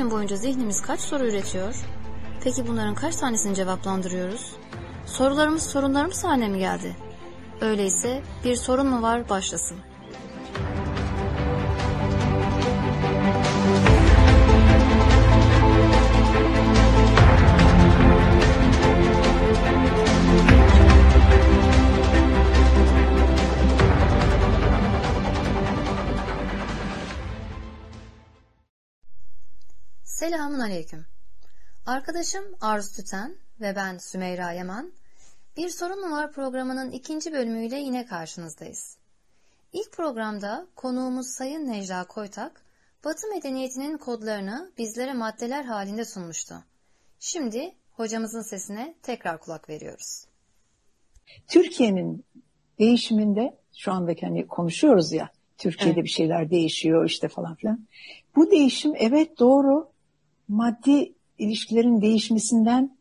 gün boyunca zihnimiz kaç soru üretiyor? Peki bunların kaç tanesini cevaplandırıyoruz? Sorularımız sorunlarımız haline mi geldi? Öyleyse bir sorun mu var başlasın. Selamun Aleyküm. Arkadaşım Arzu Tüten ve ben Sümeyra Yaman, Bir Sorun mu Var programının ikinci bölümüyle yine karşınızdayız. İlk programda konuğumuz Sayın Necla Koytak, Batı medeniyetinin kodlarını bizlere maddeler halinde sunmuştu. Şimdi hocamızın sesine tekrar kulak veriyoruz. Türkiye'nin değişiminde şu andaki hani konuşuyoruz ya Türkiye'de evet. bir şeyler değişiyor işte falan filan. Bu değişim evet doğru maddi ilişkilerin değişmesinden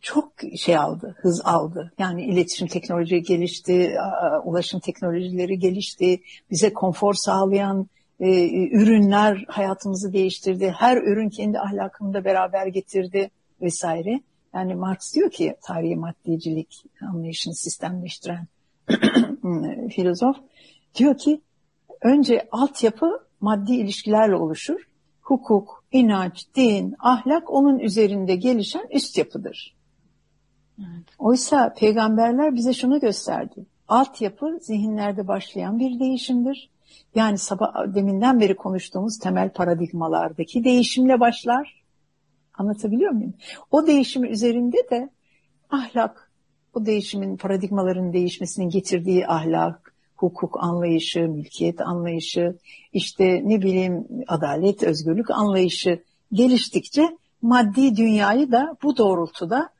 çok şey aldı, hız aldı. Yani iletişim teknoloji gelişti, ulaşım teknolojileri gelişti, bize konfor sağlayan e, ürünler hayatımızı değiştirdi. Her ürün kendi ahlakını da beraber getirdi vesaire. Yani Marx diyor ki tarihi maddicilik anlayışını sistemleştiren filozof diyor ki önce altyapı maddi ilişkilerle oluşur. Hukuk, inanç, din, ahlak onun üzerinde gelişen üst yapıdır. Evet. Oysa peygamberler bize şunu gösterdi. Altyapı zihinlerde başlayan bir değişimdir. Yani sabah deminden beri konuştuğumuz temel paradigmalardaki değişimle başlar. Anlatabiliyor muyum? O değişimi üzerinde de ahlak, o değişimin paradigmaların değişmesinin getirdiği ahlak, hukuk anlayışı, mülkiyet anlayışı, işte ne bileyim adalet, özgürlük anlayışı geliştikçe maddi dünyayı da bu doğrultuda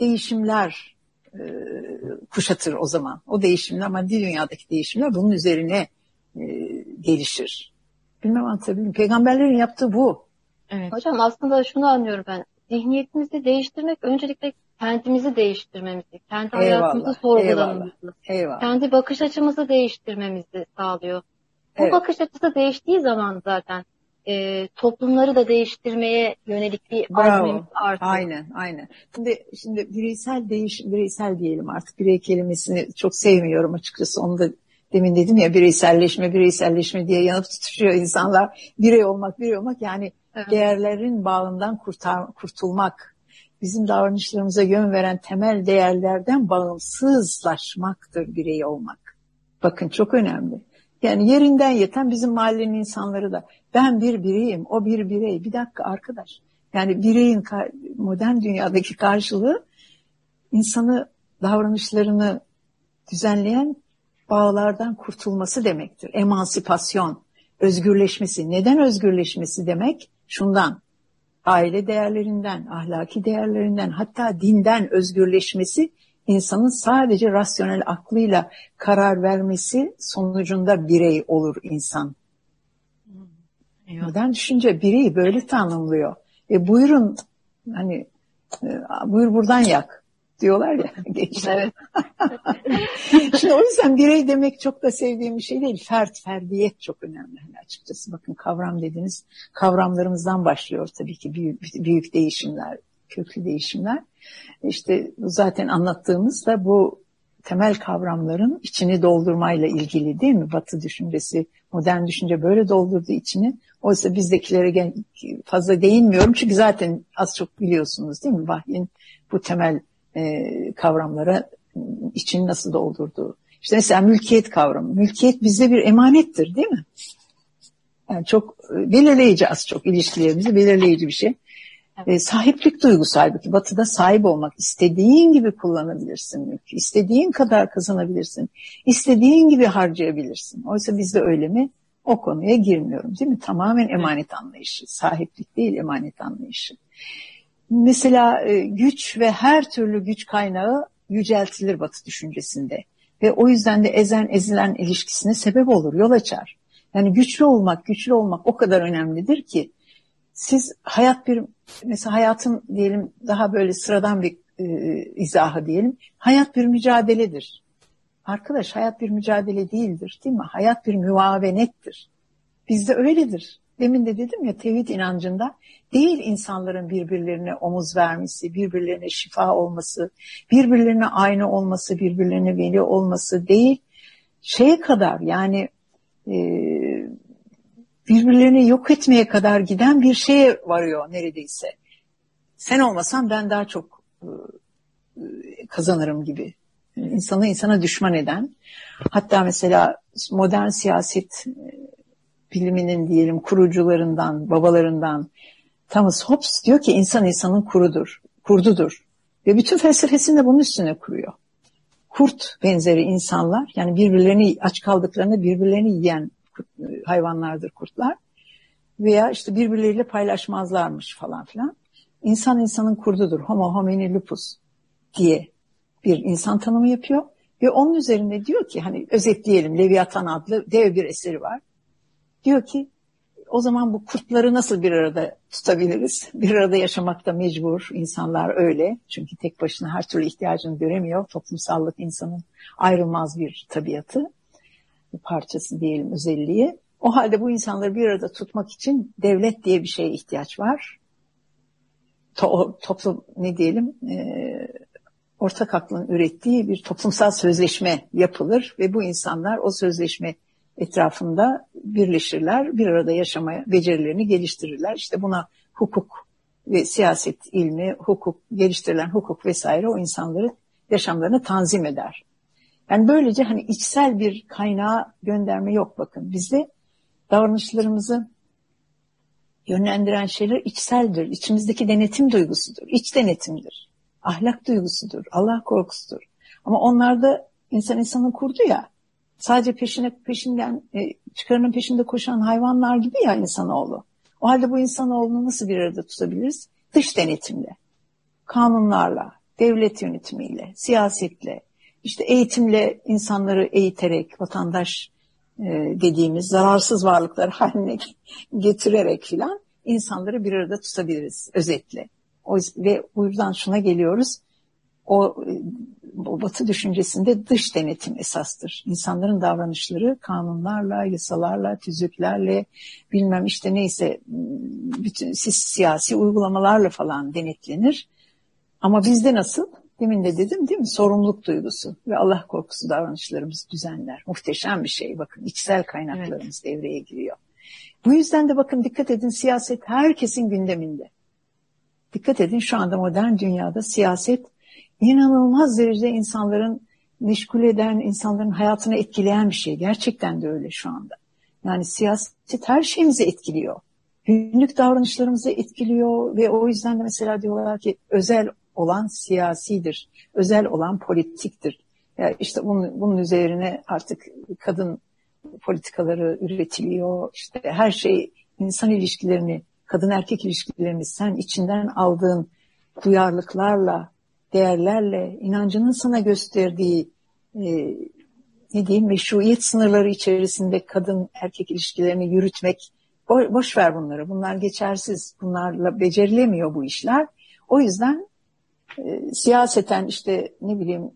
değişimler e, kuşatır o zaman. O değişimler, maddi dünyadaki değişimler bunun üzerine e, gelişir. Bilmem anlatabildim? Peygamberlerin yaptığı bu. Evet. Hocam aslında şunu anlıyorum ben. Zihniyetimizi değiştirmek öncelikle kendimizi değiştirmemizi, kendi eyvallah, hayatımızı sorgulamamızı, eyvallah. kendi bakış açımızı değiştirmemizi sağlıyor. Bu evet. bakış açısı değiştiği zaman zaten e, toplumları da değiştirmeye yönelik bir azmimiz artıyor. Aynen, aynen. Şimdi, şimdi bireysel değiş, bireysel diyelim artık birey kelimesini çok sevmiyorum açıkçası. Onu da demin dedim ya bireyselleşme, bireyselleşme diye yanıp tutuşuyor insanlar. Birey olmak, birey olmak yani evet. değerlerin bağından kurtar, kurtulmak, bizim davranışlarımıza yön veren temel değerlerden bağımsızlaşmaktır birey olmak. Bakın çok önemli. Yani yerinden yeten bizim mahallenin insanları da ben bir bireyim, o bir birey. Bir dakika arkadaş. Yani bireyin modern dünyadaki karşılığı insanı davranışlarını düzenleyen bağlardan kurtulması demektir. Emansipasyon, özgürleşmesi. Neden özgürleşmesi demek? Şundan aile değerlerinden, ahlaki değerlerinden hatta dinden özgürleşmesi insanın sadece rasyonel aklıyla karar vermesi sonucunda birey olur insan. Evet. Modern düşünce bireyi böyle tanımlıyor. E buyurun hani e, buyur buradan yak diyorlar ya gençler. Şimdi o yüzden birey demek çok da sevdiğim bir şey değil. Fert, ferdiyet çok önemli hani açıkçası. Bakın kavram dediniz kavramlarımızdan başlıyor tabii ki büyük, büyük değişimler, köklü değişimler. İşte zaten anlattığımız da bu temel kavramların içini doldurmayla ilgili değil mi? Batı düşüncesi, modern düşünce böyle doldurdu içini. Oysa bizdekilere fazla değinmiyorum çünkü zaten az çok biliyorsunuz değil mi? Vahyin bu temel e, kavramlara için nasıl doldurduğu. İşte mesela mülkiyet kavramı. Mülkiyet bizde bir emanettir değil mi? Yani çok e, belirleyici az çok ilişkilerimizi belirleyici bir şey. E, sahiplik duygusu halbuki batıda sahip olmak istediğin gibi kullanabilirsin mülkü. istediğin kadar kazanabilirsin. istediğin gibi harcayabilirsin. Oysa bizde öyle mi? O konuya girmiyorum değil mi? Tamamen emanet anlayışı. Sahiplik değil emanet anlayışı. Mesela e, güç ve her türlü güç kaynağı yüceltilir Batı düşüncesinde. Ve o yüzden de ezen ezilen ilişkisine sebep olur, yol açar. Yani güçlü olmak, güçlü olmak o kadar önemlidir ki siz hayat bir, mesela hayatın diyelim daha böyle sıradan bir e, izahı diyelim. Hayat bir mücadeledir. Arkadaş hayat bir mücadele değildir değil mi? Hayat bir müavenettir. Bizde öyledir. demin de dedim ya tevhid inancında değil insanların birbirlerine omuz vermesi, birbirlerine şifa olması, birbirlerine aynı olması, birbirlerine veli olması değil. Şeye kadar yani e, birbirlerini yok etmeye kadar giden bir şeye varıyor neredeyse. Sen olmasan ben daha çok e, kazanırım gibi. İnsanı insana düşman eden. Hatta mesela modern siyaset e, biliminin diyelim kurucularından, babalarından Thomas Hobbes diyor ki insan insanın kurudur, kurdudur. Ve bütün felsefesini de bunun üstüne kuruyor. Kurt benzeri insanlar yani birbirlerini aç kaldıklarında birbirlerini yiyen hayvanlardır kurtlar. Veya işte birbirleriyle paylaşmazlarmış falan filan. İnsan insanın kurdudur. Homo homini lupus diye bir insan tanımı yapıyor. Ve onun üzerinde diyor ki hani özetleyelim Leviathan adlı dev bir eseri var. Diyor ki o zaman bu kurtları nasıl bir arada tutabiliriz? Bir arada yaşamakta mecbur. insanlar öyle. Çünkü tek başına her türlü ihtiyacını göremiyor. Toplumsallık insanın ayrılmaz bir tabiatı. Bir parçası diyelim özelliği. O halde bu insanları bir arada tutmak için devlet diye bir şeye ihtiyaç var. To toplum ne diyelim e, ortak aklın ürettiği bir toplumsal sözleşme yapılır ve bu insanlar o sözleşme etrafında birleşirler, bir arada yaşamaya becerilerini geliştirirler. İşte buna hukuk ve siyaset ilmi, hukuk, geliştirilen hukuk vesaire o insanları yaşamlarını tanzim eder. Yani böylece hani içsel bir kaynağa gönderme yok bakın. Bizde davranışlarımızı yönlendiren şeyler içseldir. İçimizdeki denetim duygusudur. İç denetimdir. Ahlak duygusudur. Allah korkusudur. Ama onlarda insan insanı kurdu ya sadece peşine peşinden e, çıkarının peşinde koşan hayvanlar gibi ya insanoğlu. O halde bu insanoğlunu nasıl bir arada tutabiliriz? Dış denetimle, kanunlarla, devlet yönetimiyle, siyasetle, işte eğitimle insanları eğiterek, vatandaş e, dediğimiz zararsız varlıklar haline getirerek filan insanları bir arada tutabiliriz özetle. O, ve bu yüzden şuna geliyoruz. O bu batı düşüncesinde dış denetim esastır. İnsanların davranışları kanunlarla, yasalarla, tüzüklerle, bilmem işte neyse bütün siyasi uygulamalarla falan denetlenir. Ama bizde nasıl? Demin de dedim değil mi? Sorumluluk duygusu ve Allah korkusu davranışlarımız düzenler. Muhteşem bir şey. Bakın içsel kaynaklarımız evet. devreye giriyor. Bu yüzden de bakın dikkat edin siyaset herkesin gündeminde. Dikkat edin şu anda modern dünyada siyaset inanılmaz derecede insanların meşgul eden, insanların hayatını etkileyen bir şey. Gerçekten de öyle şu anda. Yani siyaset her şeyimizi etkiliyor. Günlük davranışlarımızı etkiliyor ve o yüzden de mesela diyorlar ki özel olan siyasidir, özel olan politiktir. Yani işte bunun, bunun üzerine artık kadın politikaları üretiliyor. İşte her şey insan ilişkilerini, kadın erkek ilişkilerini sen içinden aldığın duyarlılıklarla, değerlerle, inancının sana gösterdiği e, ne diyeyim meşruiyet sınırları içerisinde kadın erkek ilişkilerini yürütmek bo boş ver bunları. Bunlar geçersiz. Bunlarla becerilemiyor bu işler. O yüzden e, siyaseten işte ne bileyim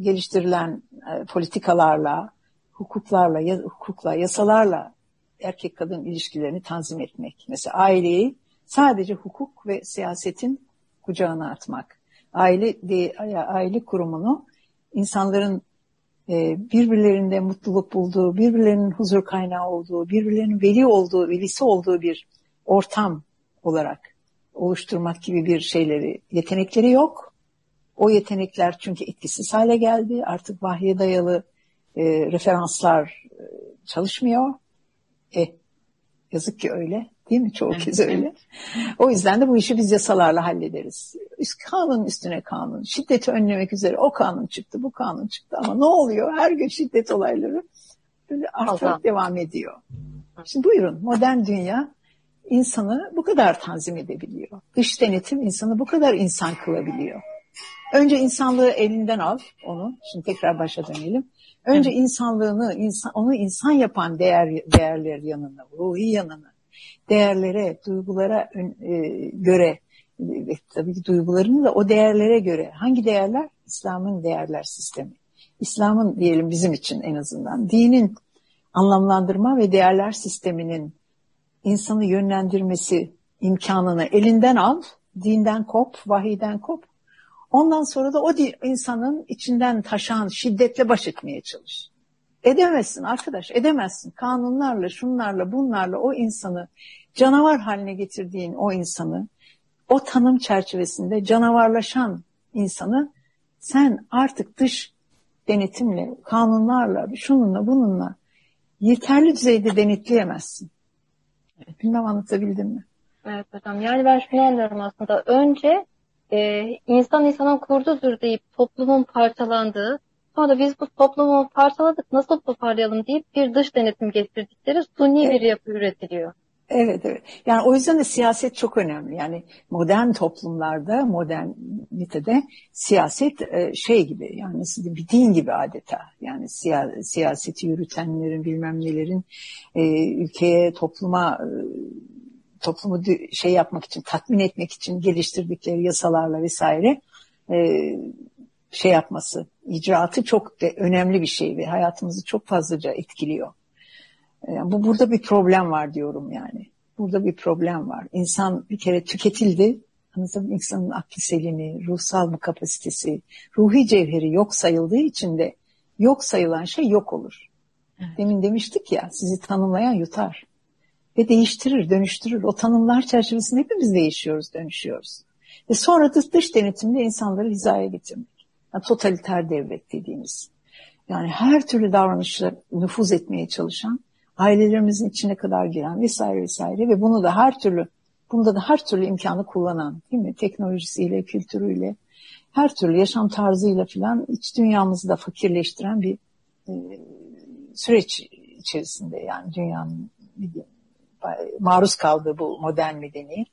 geliştirilen e, politikalarla, hukuklarla, ya, hukukla, yasalarla erkek kadın ilişkilerini tanzim etmek. Mesela aileyi sadece hukuk ve siyasetin kucağına atmak aile de, aile kurumunu insanların e, birbirlerinde mutluluk bulduğu, birbirlerinin huzur kaynağı olduğu, birbirlerinin veli olduğu, velisi olduğu bir ortam olarak oluşturmak gibi bir şeyleri, yetenekleri yok. O yetenekler çünkü etkisiz hale geldi. Artık vahye dayalı e, referanslar e, çalışmıyor. E, yazık ki öyle. Değil mi? Çoğu kez öyle. O yüzden de bu işi biz yasalarla hallederiz. Kanun üstüne kanun. Şiddeti önlemek üzere o kanun çıktı, bu kanun çıktı ama ne oluyor? Her gün şiddet olayları böyle artarak devam ediyor. Şimdi buyurun modern dünya insanı bu kadar tanzim edebiliyor. Dış denetim insanı bu kadar insan kılabiliyor. Önce insanlığı elinden al onu. Şimdi tekrar başa dönelim. Önce evet. insanlığını, insan, onu insan yapan değer değerler yanına, ruhi yanına, değerlere, duygulara e, göre ve tabii ki duygularını da o değerlere göre hangi değerler? İslam'ın değerler sistemi. İslam'ın diyelim bizim için en azından dinin anlamlandırma ve değerler sisteminin insanı yönlendirmesi imkanını elinden al, dinden kop, vahiyden kop. Ondan sonra da o insanın içinden taşan şiddetle baş etmeye çalış. Edemezsin arkadaş, edemezsin. Kanunlarla, şunlarla, bunlarla o insanı canavar haline getirdiğin o insanı, o tanım çerçevesinde canavarlaşan insanı sen artık dış denetimle, kanunlarla, şununla, bununla yeterli düzeyde denetleyemezsin. Bilmem anlatabildim mi? Evet hocam. Yani ben şunu anlıyorum aslında. Önce e, insan insanın kurdudur deyip toplumun parçalandığı, sonra biz bu toplumu parçaladık nasıl toparlayalım deyip bir dış denetim getirdikleri suni evet. bir yapı üretiliyor. Evet, evet. Yani o yüzden de siyaset çok önemli. Yani modern toplumlarda, modernitede siyaset e, şey gibi yani nasıl bir din gibi adeta. Yani siyaseti yürütenlerin bilmem nelerin e, ülkeye, topluma e, toplumu şey yapmak için, tatmin etmek için geliştirdikleri yasalarla vesaire şey yapması, icraatı çok de önemli bir şey ve hayatımızı çok fazlaca etkiliyor. Yani bu burada bir problem var diyorum yani. Burada bir problem var. İnsan bir kere tüketildi. Anladın İnsanın akli selini, ruhsal mı kapasitesi, ruhi cevheri yok sayıldığı için de yok sayılan şey yok olur. Evet. Demin demiştik ya sizi tanımlayan yutar. Ve değiştirir, dönüştürür. O tanımlar çerçevesinde hepimiz değişiyoruz, dönüşüyoruz. Ve sonra da dış denetimde insanları hizaya getirmek. Yani totaliter devlet dediğimiz. Yani her türlü davranışla nüfuz etmeye çalışan ailelerimizin içine kadar giren vesaire vesaire ve bunu da her türlü bunda da her türlü imkanı kullanan değil mi? Teknolojisiyle, kültürüyle, her türlü yaşam tarzıyla filan iç dünyamızı da fakirleştiren bir e, süreç içerisinde yani dünyanın maruz kaldığı bu modern medeniyet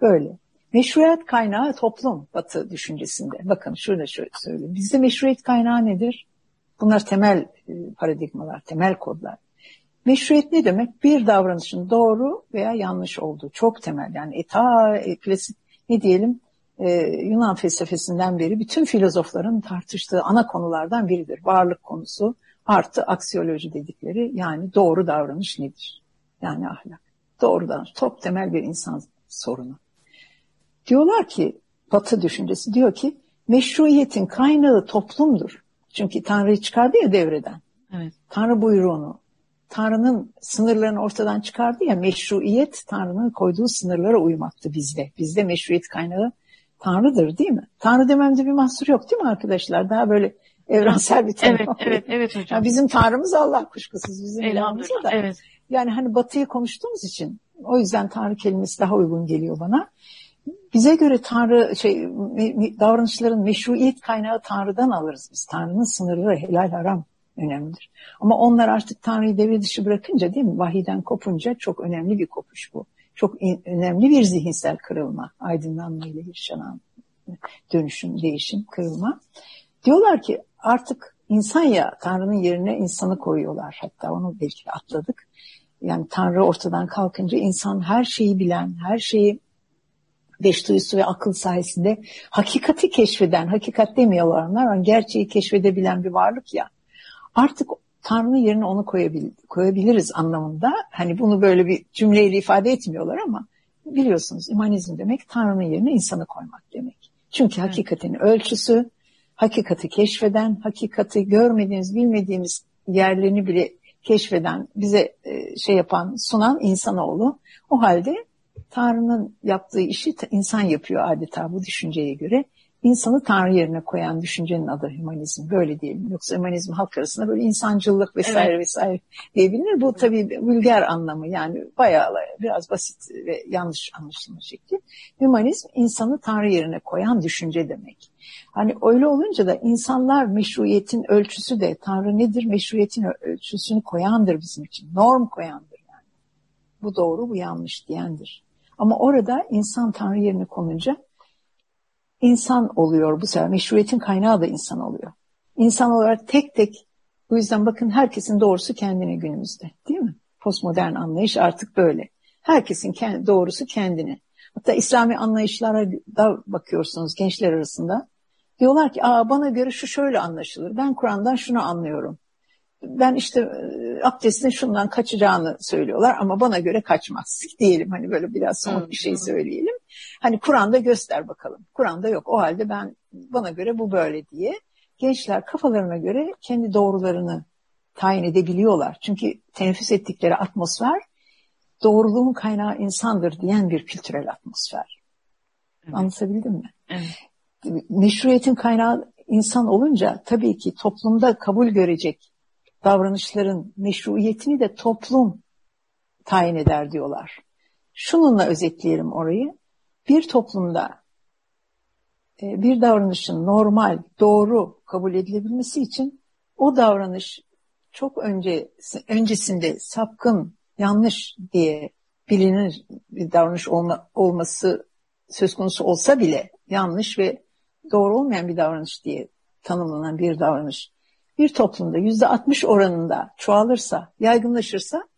böyle. Meşruiyet kaynağı toplum batı düşüncesinde. Bakın şurada şöyle söyleyeyim. Bizde meşruiyet kaynağı nedir? Bunlar temel e, paradigmalar, temel kodlar. Meşruiyet ne demek? Bir davranışın doğru veya yanlış olduğu. Çok temel yani e, ta e, klasik ne diyelim e, Yunan felsefesinden beri bütün filozofların tartıştığı ana konulardan biridir. Varlık konusu artı aksiyoloji dedikleri yani doğru davranış nedir? Yani ahlak. Doğru davranış. Çok temel bir insan sorunu. Diyorlar ki Batı düşüncesi diyor ki meşruiyetin kaynağı toplumdur. Çünkü Tanrı'yı çıkardı ya devreden. Evet. Tanrı buyruğunu, Tanrı'nın sınırlarını ortadan çıkardı ya meşruiyet Tanrı'nın koyduğu sınırlara uymaktı bizde. Bizde meşruiyet kaynağı Tanrı'dır değil mi? Tanrı dememde bir mahsur yok değil mi arkadaşlar? Daha böyle evrensel bir tanım. Evet, evet, evet hocam. Yani bizim Tanrımız Allah kuşkusuz bizim ilahımız da. Evet. Yani hani Batı'yı konuştuğumuz için o yüzden Tanrı kelimesi daha uygun geliyor bana. Bize göre Tanrı şey davranışların meşruiyet kaynağı Tanrı'dan alırız biz. Tanrı'nın sınırları helal haram önemlidir. Ama onlar artık Tanrı'yı devre dışı bırakınca değil mi? Vahiden kopunca çok önemli bir kopuş bu. Çok önemli bir zihinsel kırılma. Aydınlanma ile yaşanan dönüşüm, değişim, kırılma. Diyorlar ki artık insan ya Tanrı'nın yerine insanı koyuyorlar. Hatta onu belki atladık. Yani Tanrı ortadan kalkınca insan her şeyi bilen, her şeyi beş duyusu ve akıl sayesinde hakikati keşfeden, hakikat demiyorlar onlar ama gerçeği keşfedebilen bir varlık ya artık Tanrı'nın yerine onu koyabil, koyabiliriz anlamında. Hani bunu böyle bir cümleyle ifade etmiyorlar ama biliyorsunuz imanizm demek Tanrı'nın yerine insanı koymak demek. Çünkü evet. hakikatin ölçüsü, hakikati keşfeden, hakikati görmediğimiz, bilmediğimiz yerlerini bile keşfeden, bize e, şey yapan, sunan insanoğlu. O halde Tanrı'nın yaptığı işi insan yapıyor adeta bu düşünceye göre insanı Tanrı yerine koyan düşüncenin adı hümanizm. Böyle diyelim. Yoksa hümanizm halk arasında böyle insancılık vesaire evet. vesaire diyebilir. Bu tabii vulgar anlamı yani bayağı biraz basit ve yanlış anlaşılma şekli. Hümanizm insanı Tanrı yerine koyan düşünce demek. Hani öyle olunca da insanlar meşruiyetin ölçüsü de Tanrı nedir? Meşruiyetin ölçüsünü koyandır bizim için. Norm koyandır yani. Bu doğru, bu yanlış diyendir. Ama orada insan Tanrı yerine konunca insan oluyor bu sefer. Meşruiyetin kaynağı da insan oluyor. İnsan olarak tek tek bu yüzden bakın herkesin doğrusu kendine günümüzde değil mi? Postmodern anlayış artık böyle. Herkesin kendi, doğrusu kendine. Hatta İslami anlayışlara da bakıyorsunuz gençler arasında. Diyorlar ki Aa, bana göre şu şöyle anlaşılır. Ben Kur'an'dan şunu anlıyorum. Ben işte e, abdestin şundan kaçacağını söylüyorlar ama bana göre kaçmaz diyelim. Hani böyle biraz somut bir şey söyleyelim. Hani Kur'an'da göster bakalım. Kur'an'da yok. O halde ben bana göre bu böyle diye. Gençler kafalarına göre kendi doğrularını tayin edebiliyorlar. Çünkü teneffüs ettikleri atmosfer doğruluğun kaynağı insandır diyen bir kültürel atmosfer. Evet. Anlatabildim mi? Evet. Meşruiyetin kaynağı insan olunca tabii ki toplumda kabul görecek davranışların meşruiyetini de toplum tayin eder diyorlar. Şununla özetleyelim orayı. Bir toplumda e, bir davranışın normal, doğru kabul edilebilmesi için o davranış çok önce öncesinde sapkın, yanlış diye bilinir bir davranış olma, olması söz konusu olsa bile yanlış ve doğru olmayan bir davranış diye tanımlanan bir davranış bir toplumda yüzde 60 oranında çoğalırsa, yaygınlaşırsa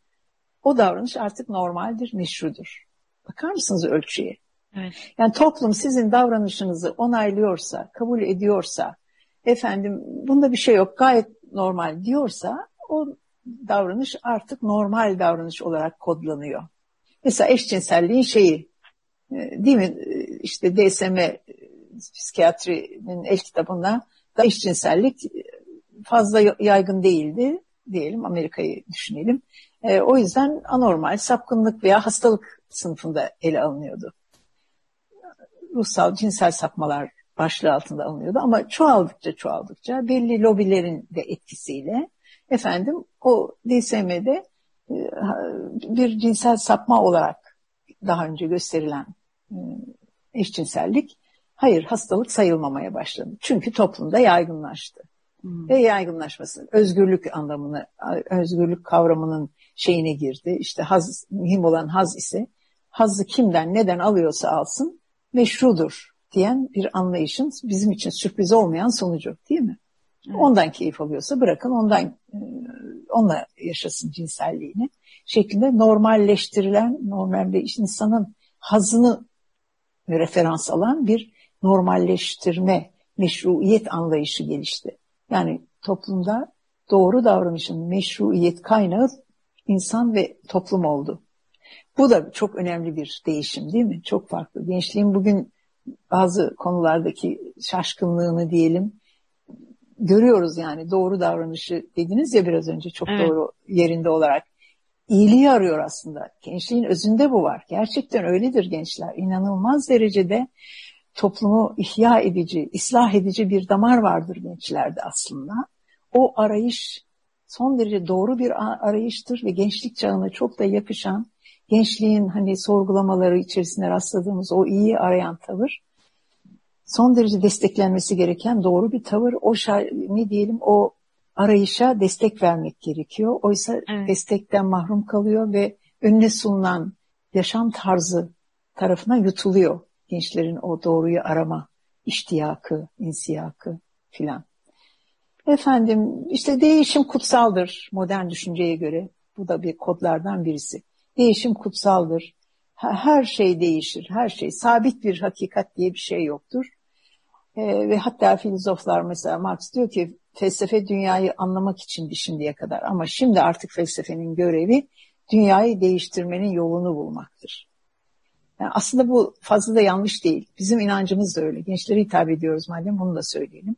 o davranış artık normaldir, meşrudur. Bakar mısınız ölçüye? Evet. Yani toplum sizin davranışınızı onaylıyorsa, kabul ediyorsa, efendim bunda bir şey yok gayet normal diyorsa o davranış artık normal davranış olarak kodlanıyor. Mesela eşcinselliğin şeyi e, değil mi işte DSM e, psikiyatrinin el kitabında da eşcinsellik fazla yaygın değildi diyelim Amerika'yı düşünelim. E, o yüzden anormal, sapkınlık veya hastalık sınıfında ele alınıyordu. Ruhsal, cinsel sapmalar başlığı altında alınıyordu ama çoğaldıkça çoğaldıkça belli lobilerin de etkisiyle efendim o DSM'de e, bir cinsel sapma olarak daha önce gösterilen e, eşcinsellik hayır hastalık sayılmamaya başladı. Çünkü toplumda yaygınlaştı. Hmm. Ve yaygınlaşması, özgürlük anlamını, özgürlük kavramının şeyine girdi. İşte haz, mühim olan haz ise hazzı kimden neden alıyorsa alsın meşrudur diyen bir anlayışın bizim için sürpriz olmayan sonucu değil mi? Evet. Ondan keyif alıyorsa bırakın ondan e, onunla yaşasın cinselliğini şeklinde normalleştirilen normalde insanın hazını referans alan bir normalleştirme meşruiyet anlayışı gelişti. Yani toplumda doğru davranışın meşruiyet kaynağı insan ve toplum oldu. Bu da çok önemli bir değişim değil mi? Çok farklı. Gençliğin bugün bazı konulardaki şaşkınlığını diyelim görüyoruz yani doğru davranışı dediniz ya biraz önce çok evet. doğru yerinde olarak. İyiliği arıyor aslında. Gençliğin özünde bu var. Gerçekten öyledir gençler. İnanılmaz derecede toplumu ihya edici, ıslah edici bir damar vardır gençlerde aslında. O arayış son derece doğru bir arayıştır ve gençlik çağına çok da yakışan, gençliğin hani sorgulamaları içerisinde rastladığımız o iyi arayan tavır, son derece desteklenmesi gereken doğru bir tavır. O ne diyelim o arayışa destek vermek gerekiyor. Oysa evet. destekten mahrum kalıyor ve önüne sunulan yaşam tarzı tarafına yutuluyor gençlerin o doğruyu arama iştiyakı, insiyakı filan. Efendim işte değişim kutsaldır modern düşünceye göre. Bu da bir kodlardan birisi. Değişim kutsaldır. Her şey değişir, her şey. Sabit bir hakikat diye bir şey yoktur. Ee, ve hatta filozoflar mesela Marx diyor ki felsefe dünyayı anlamak içindi şimdiye kadar. Ama şimdi artık felsefenin görevi dünyayı değiştirmenin yolunu bulmaktır. Yani aslında bu fazla da yanlış değil. Bizim inancımız da öyle. Gençlere hitap ediyoruz madem bunu da söyleyelim.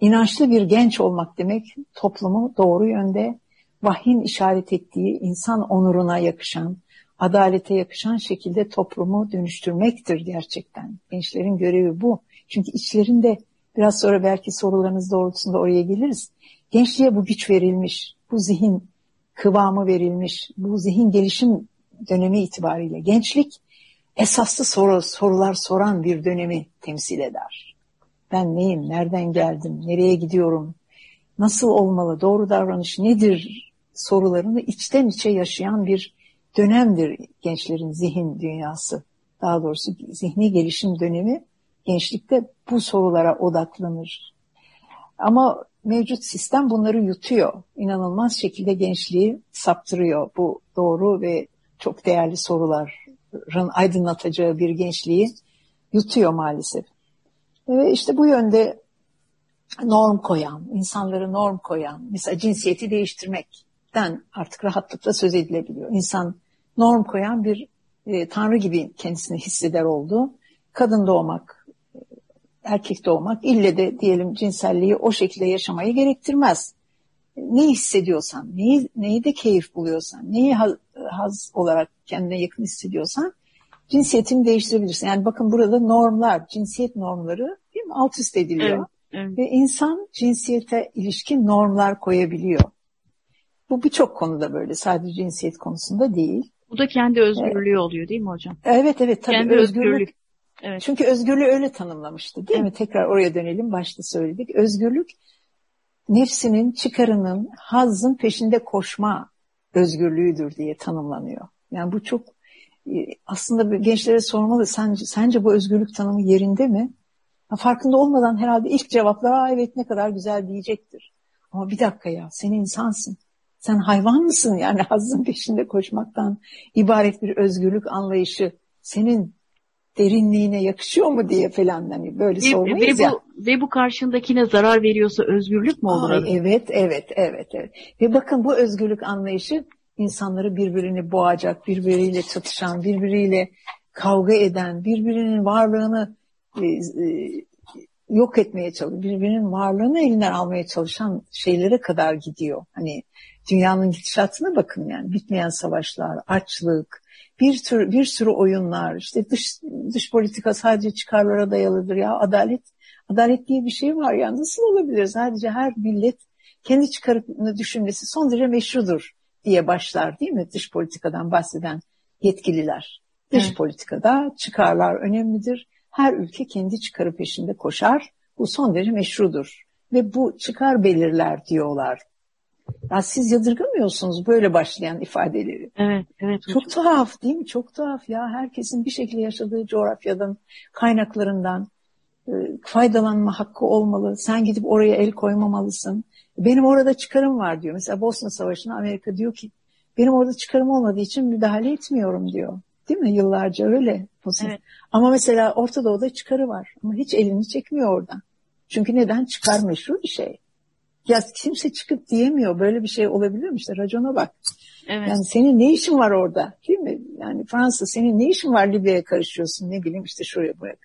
İnançlı bir genç olmak demek toplumu doğru yönde vahyin işaret ettiği insan onuruna yakışan, adalete yakışan şekilde toplumu dönüştürmektir gerçekten. Gençlerin görevi bu. Çünkü içlerinde biraz sonra belki sorularınız doğrultusunda oraya geliriz. Gençliğe bu güç verilmiş, bu zihin kıvamı verilmiş, bu zihin gelişim dönemi itibariyle gençlik esaslı soru, sorular soran bir dönemi temsil eder. Ben neyim, nereden geldim, nereye gidiyorum, nasıl olmalı, doğru davranış nedir sorularını içten içe yaşayan bir dönemdir gençlerin zihin dünyası. Daha doğrusu zihni gelişim dönemi gençlikte bu sorulara odaklanır. Ama mevcut sistem bunları yutuyor. İnanılmaz şekilde gençliği saptırıyor. Bu doğru ve çok değerli sorular aydınlatacağı bir gençliği yutuyor maalesef. Ve işte bu yönde norm koyan, insanları norm koyan, mesela cinsiyeti değiştirmekten artık rahatlıkla söz edilebiliyor. İnsan norm koyan bir e, tanrı gibi kendisini hisseder oldu. Kadın doğmak, erkek doğmak ille de diyelim cinselliği o şekilde yaşamayı gerektirmez. Ne hissediyorsan, neyi, neyi de keyif buluyorsan, neyi haz, haz olarak kendine yakın hissediyorsan cinsiyetini değiştirebilirsin. Yani bakın burada normlar, cinsiyet normları değil mi? alt üst ediliyor. Evet, evet. Ve insan cinsiyete ilişkin normlar koyabiliyor. Bu birçok konuda böyle. Sadece cinsiyet konusunda değil. Bu da kendi özgürlüğü evet. oluyor değil mi hocam? Evet evet tabii kendi özgürlük. özgürlük. Evet. Çünkü özgürlüğü öyle tanımlamıştı değil evet. mi? Tekrar oraya dönelim. Başta söyledik. Özgürlük nefsinin, çıkarının, hazın peşinde koşma özgürlüğüdür diye tanımlanıyor. Yani bu çok e, aslında gençlere sormalı. Sence, sence bu özgürlük tanımı yerinde mi? farkında olmadan herhalde ilk cevaplar evet ne kadar güzel diyecektir. Ama bir dakika ya sen insansın. Sen hayvan mısın yani hazın peşinde koşmaktan ibaret bir özgürlük anlayışı senin derinliğine yakışıyor mu diye falan hani böyle ve, sormayız ve ya. Bu, ve bu karşındakine zarar veriyorsa özgürlük mü olur? Ay, evet, evet, evet, evet. Ve bakın bu özgürlük anlayışı insanları birbirini boğacak, birbiriyle çatışan, birbiriyle kavga eden, birbirinin varlığını e, e, yok etmeye çalışan, birbirinin varlığını elinden almaya çalışan şeylere kadar gidiyor. Hani dünyanın gidişatına bakın yani bitmeyen savaşlar, açlık, bir tür bir sürü oyunlar, işte dış dış politika sadece çıkarlara dayalıdır ya adalet adalet diye bir şey var ya nasıl olabilir? Sadece her millet kendi çıkarını düşünmesi son derece meşrudur diye başlar değil mi dış politikadan bahseden yetkililer. Dış evet. politikada çıkarlar önemlidir. Her ülke kendi çıkarı peşinde koşar. Bu son derece meşrudur. Ve bu çıkar belirler diyorlar. Ya siz yadırgamıyorsunuz böyle başlayan ifadeleri. Evet, evet. Hocam. Çok tuhaf değil mi? Çok tuhaf ya. Herkesin bir şekilde yaşadığı coğrafyadan, kaynaklarından e, faydalanma hakkı olmalı. Sen gidip oraya el koymamalısın. Benim orada çıkarım var diyor. Mesela Bosna Savaşı'nda Amerika diyor ki benim orada çıkarım olmadığı için müdahale etmiyorum diyor. Değil mi? Yıllarca öyle. Evet. Ama mesela Orta Doğu'da çıkarı var. Ama hiç elini çekmiyor oradan. Çünkü neden? Çıkar meşru bir şey. Ya kimse çıkıp diyemiyor böyle bir şey olabilir mi? İşte racona bak. Evet. Yani senin ne işin var orada? Değil mi? Yani Fransa senin ne işin var Libya'ya karışıyorsun? Ne bileyim işte şuraya buraya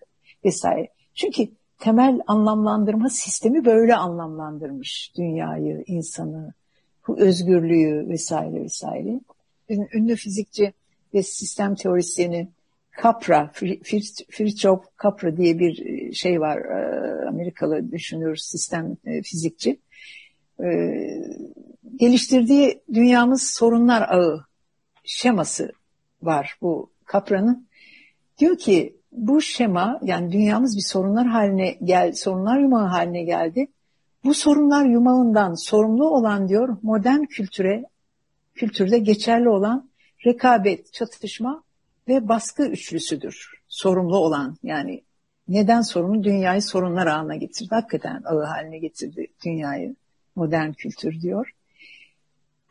vesaire. Çünkü temel anlamlandırma sistemi böyle anlamlandırmış dünyayı, insanı, bu özgürlüğü vesaire vesaire. Ünlü fizikçi ve sistem teorisyeni Capra, Fritjof Capra diye bir e, şey var, e, Amerikalı düşünür sistem e, fizikçi. Geliştirdiği dünyamız sorunlar ağı şeması var bu Capra'nın. Diyor ki bu şema yani dünyamız bir sorunlar haline gel sorunlar yumağı haline geldi. Bu sorunlar yumağından sorumlu olan diyor modern kültüre kültürde geçerli olan rekabet, çatışma ve baskı üçlüsüdür. Sorumlu olan yani neden sorunu dünyayı sorunlar ağına getirdi. Hakikaten ağı haline getirdi dünyayı modern kültür diyor.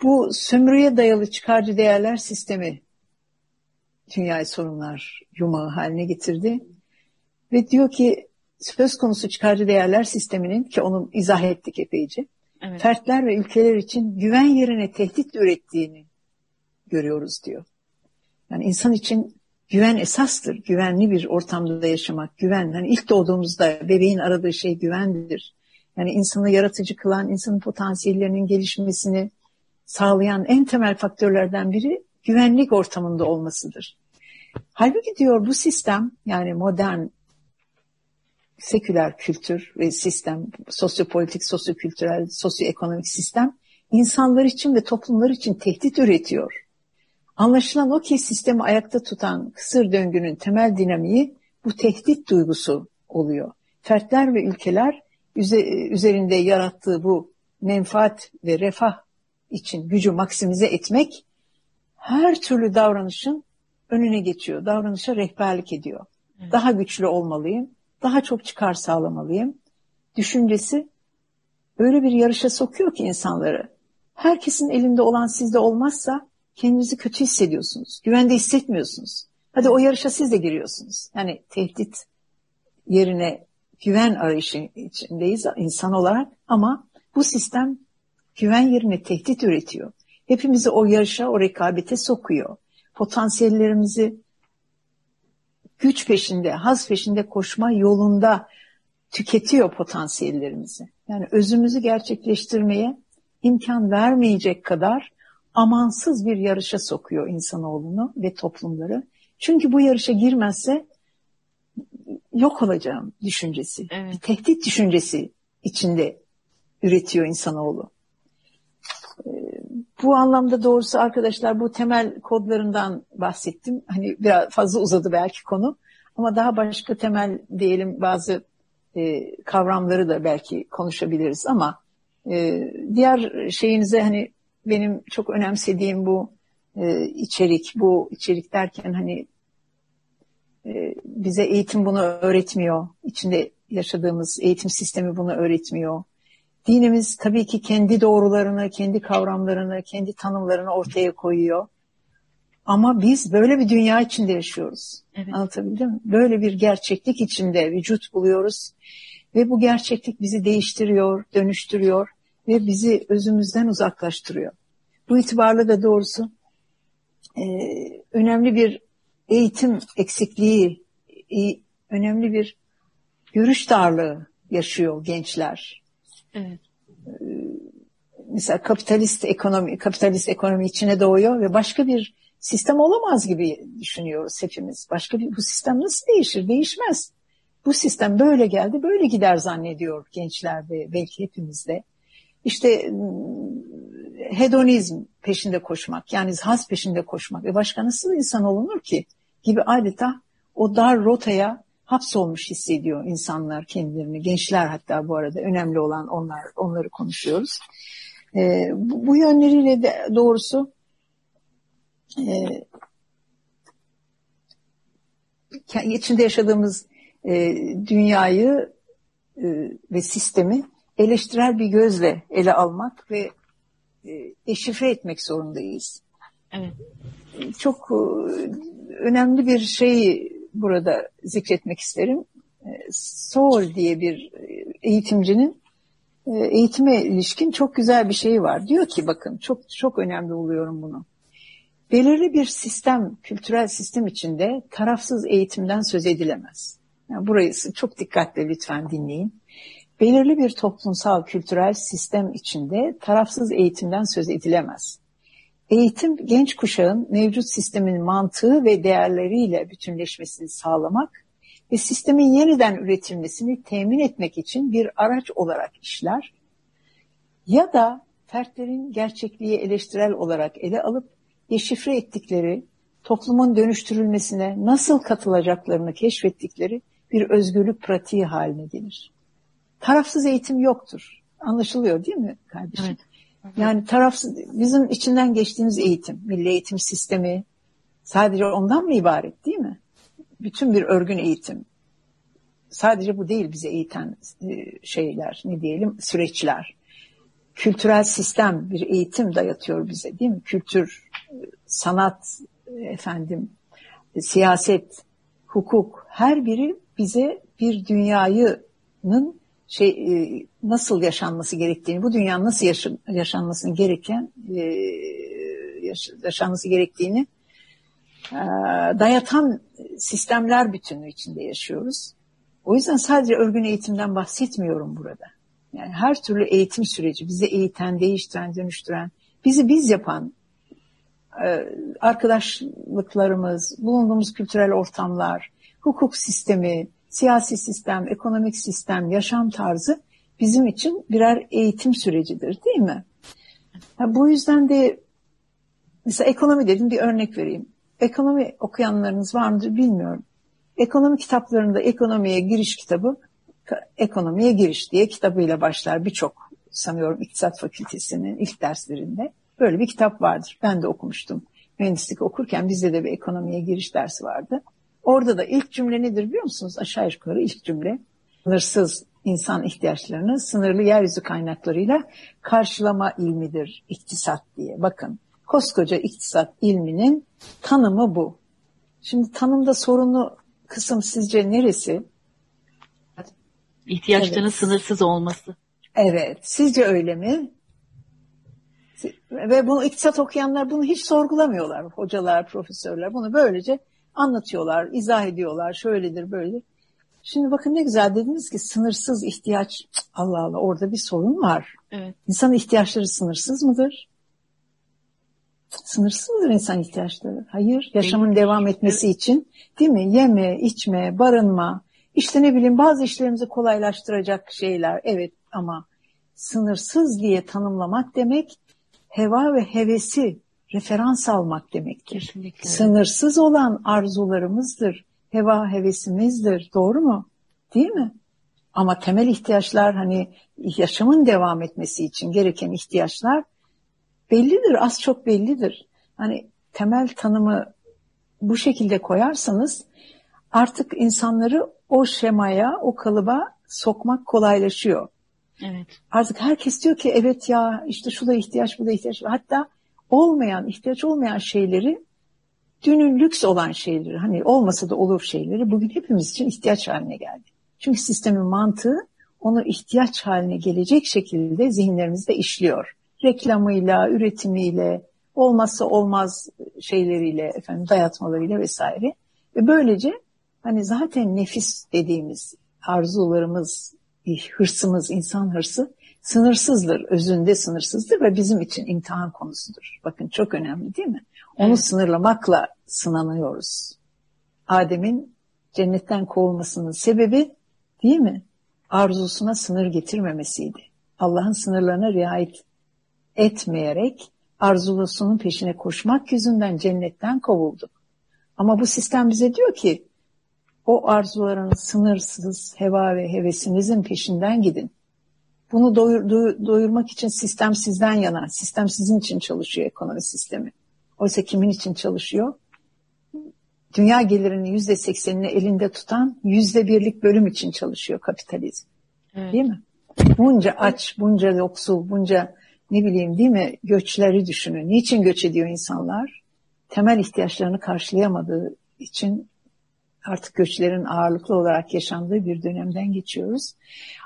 Bu sömürüye dayalı çıkarcı değerler sistemi dünyayı sorunlar yumağı haline getirdi. Ve diyor ki söz konusu çıkarcı değerler sisteminin ki onu izah ettik epeyce. Evet. Fertler ve ülkeler için güven yerine tehdit ürettiğini görüyoruz diyor. Yani insan için güven esastır. Güvenli bir ortamda yaşamak, güven. Yani ilk doğduğumuzda bebeğin aradığı şey güvendir. Yani insanı yaratıcı kılan, insanın potansiyellerinin gelişmesini sağlayan en temel faktörlerden biri güvenlik ortamında olmasıdır. Halbuki diyor bu sistem yani modern seküler kültür ve sistem, sosyopolitik, sosyokültürel, sosyoekonomik sistem insanlar için ve toplumlar için tehdit üretiyor. Anlaşılan o ki sistemi ayakta tutan kısır döngünün temel dinamiği bu tehdit duygusu oluyor. Fertler ve ülkeler üzerinde yarattığı bu menfaat ve refah için gücü maksimize etmek her türlü davranışın önüne geçiyor. Davranışa rehberlik ediyor. Daha güçlü olmalıyım, daha çok çıkar sağlamalıyım. Düşüncesi öyle bir yarışa sokuyor ki insanları. Herkesin elinde olan sizde olmazsa kendinizi kötü hissediyorsunuz. Güvende hissetmiyorsunuz. Hadi o yarışa siz de giriyorsunuz. Yani tehdit yerine güven arayışı içindeyiz insan olarak ama bu sistem güven yerine tehdit üretiyor. Hepimizi o yarışa, o rekabete sokuyor. Potansiyellerimizi güç peşinde, haz peşinde koşma yolunda tüketiyor potansiyellerimizi. Yani özümüzü gerçekleştirmeye imkan vermeyecek kadar amansız bir yarışa sokuyor insanoğlunu ve toplumları. Çünkü bu yarışa girmezse yok olacağım düşüncesi, evet. bir tehdit düşüncesi içinde üretiyor insanoğlu. Bu anlamda doğrusu arkadaşlar bu temel kodlarından bahsettim. Hani biraz fazla uzadı belki konu ama daha başka temel diyelim bazı e, kavramları da belki konuşabiliriz ama e, diğer şeyinize hani benim çok önemsediğim bu e, içerik, bu içerik derken hani e, bize eğitim bunu öğretmiyor. İçinde yaşadığımız eğitim sistemi bunu öğretmiyor. Dinimiz tabii ki kendi doğrularını, kendi kavramlarını, kendi tanımlarını ortaya koyuyor. Ama biz böyle bir dünya içinde yaşıyoruz. Evet. Anlatabildim mi? Böyle bir gerçeklik içinde vücut buluyoruz. Ve bu gerçeklik bizi değiştiriyor, dönüştürüyor ve bizi özümüzden uzaklaştırıyor. Bu itibarla da doğrusu e, önemli bir eğitim eksikliği, e, önemli bir görüş darlığı yaşıyor gençler. Mesela kapitalist ekonomi, kapitalist ekonomi içine doğuyor ve başka bir sistem olamaz gibi düşünüyoruz hepimiz. Başka bir bu sistem nasıl değişir? Değişmez. Bu sistem böyle geldi, böyle gider zannediyor gençlerde, belki hepimizde. İşte ıı, hedonizm peşinde koşmak, yani haz peşinde koşmak ve başka nasıl insan olunur ki? Gibi adeta o dar rotaya hapsolmuş hissediyor insanlar kendilerini, gençler hatta bu arada önemli olan onlar, onları konuşuyoruz. E, bu, bu yönleriyle de doğrusu e, içinde yaşadığımız e, dünyayı e, ve sistemi eleştirel bir gözle ele almak ve e, deşifre etmek zorundayız. Evet. Çok e, önemli bir şeyi burada zikretmek isterim. E, Soul diye bir eğitimcinin e, eğitime ilişkin çok güzel bir şey var. Diyor ki bakın çok çok önemli buluyorum bunu. Belirli bir sistem, kültürel sistem içinde tarafsız eğitimden söz edilemez. Yani burayı çok dikkatle lütfen dinleyin. Belirli bir toplumsal kültürel sistem içinde tarafsız eğitimden söz edilemez. Eğitim genç kuşağın mevcut sistemin mantığı ve değerleriyle bütünleşmesini sağlamak ve sistemin yeniden üretilmesini temin etmek için bir araç olarak işler ya da fertlerin gerçekliği eleştirel olarak ele alıp deşifre ettikleri, toplumun dönüştürülmesine nasıl katılacaklarını keşfettikleri bir özgürlük pratiği haline gelir. Tarafsız eğitim yoktur. Anlaşılıyor değil mi kardeşim? Evet. Yani tarafsız, bizim içinden geçtiğimiz eğitim, milli eğitim sistemi sadece ondan mı ibaret değil mi? Bütün bir örgün eğitim. Sadece bu değil bize eğiten e, şeyler, ne diyelim, süreçler. Kültürel sistem bir eğitim dayatıyor bize değil mi? Kültür, sanat, efendim, siyaset, hukuk her biri bize bir dünyayının şey e, nasıl yaşanması gerektiğini, bu dünyanın nasıl yaşa, yaşanmasını gereken e, yaşanması gerektiğini e, dayatan sistemler bütünlüğü içinde yaşıyoruz. O yüzden sadece örgün eğitimden bahsetmiyorum burada. Yani her türlü eğitim süreci bizi eğiten, değiştiren, dönüştüren, bizi biz yapan arkadaşlıklarımız, bulunduğumuz kültürel ortamlar, hukuk sistemi, siyasi sistem, ekonomik sistem, yaşam tarzı bizim için birer eğitim sürecidir değil mi? Ha, bu yüzden de mesela ekonomi dedim bir örnek vereyim. Ekonomi okuyanlarınız var mıdır bilmiyorum. Ekonomi kitaplarında ekonomiye giriş kitabı ekonomiye giriş diye kitabıyla başlar birçok sanıyorum iktisat fakültesinin ilk derslerinde. Böyle bir kitap vardır. Ben de okumuştum. Mühendislik okurken bizde de bir ekonomiye giriş dersi vardı. Orada da ilk cümle nedir biliyor musunuz? Aşağı yukarı ilk cümle. Sınırsız insan ihtiyaçlarını sınırlı yeryüzü kaynaklarıyla karşılama ilmidir iktisat diye. Bakın koskoca iktisat ilminin tanımı bu. Şimdi tanımda sorunlu kısım sizce neresi? İhtiyaçlarının evet. sınırsız olması. Evet. Sizce öyle mi? Ve bunu iktisat okuyanlar bunu hiç sorgulamıyorlar. Hocalar, profesörler bunu böylece anlatıyorlar, izah ediyorlar. Şöyledir, böyle. Şimdi bakın ne güzel dediniz ki sınırsız ihtiyaç. Allah Allah orada bir sorun var. Evet. İnsan ihtiyaçları sınırsız mıdır? Sınırsız mıdır insan ihtiyaçları? Hayır. Yaşamın değil. devam etmesi için değil mi? Yeme, içme, barınma, işte ne bileyim bazı işlerimizi kolaylaştıracak şeyler. Evet ama sınırsız diye tanımlamak demek heva ve hevesi referans almak demektir. Kesinlikle. Sınırsız olan arzularımızdır, heva hevesimizdir. Doğru mu? Değil mi? Ama temel ihtiyaçlar hani yaşamın devam etmesi için gereken ihtiyaçlar bellidir, az çok bellidir. Hani temel tanımı bu şekilde koyarsanız artık insanları o şemaya, o kalıba sokmak kolaylaşıyor. Evet. Artık herkes diyor ki evet ya işte şu da ihtiyaç bu da ihtiyaç. Hatta olmayan, ihtiyaç olmayan şeyleri dünün lüks olan şeyleri hani olmasa da olur şeyleri bugün hepimiz için ihtiyaç haline geldi. Çünkü sistemin mantığı onu ihtiyaç haline gelecek şekilde zihinlerimizde işliyor. Reklamıyla, üretimiyle, olmazsa olmaz şeyleriyle, efendim dayatmalarıyla vesaire. Ve böylece hani zaten nefis dediğimiz arzularımız, hırsımız, insan hırsı sınırsızdır, özünde sınırsızdır ve bizim için imtihan konusudur. Bakın çok önemli değil mi? Onu evet. sınırlamakla sınanıyoruz. Adem'in cennetten kovulmasının sebebi değil mi? Arzusuna sınır getirmemesiydi. Allah'ın sınırlarına riayet etmeyerek arzulusunun peşine koşmak yüzünden cennetten kovuldu. Ama bu sistem bize diyor ki o arzuların sınırsız heva ve hevesinizin peşinden gidin. Bunu doyur, doyurmak için sistem sizden yana. Sistem sizin için çalışıyor ekonomi sistemi. Oysa kimin için çalışıyor? Dünya gelirinin yüzde seksenini elinde tutan yüzde birlik bölüm için çalışıyor kapitalizm. Evet. Değil mi? Bunca aç, bunca yoksul, bunca ne bileyim değil mi göçleri düşünün. Niçin göç ediyor insanlar? Temel ihtiyaçlarını karşılayamadığı için artık göçlerin ağırlıklı olarak yaşandığı bir dönemden geçiyoruz.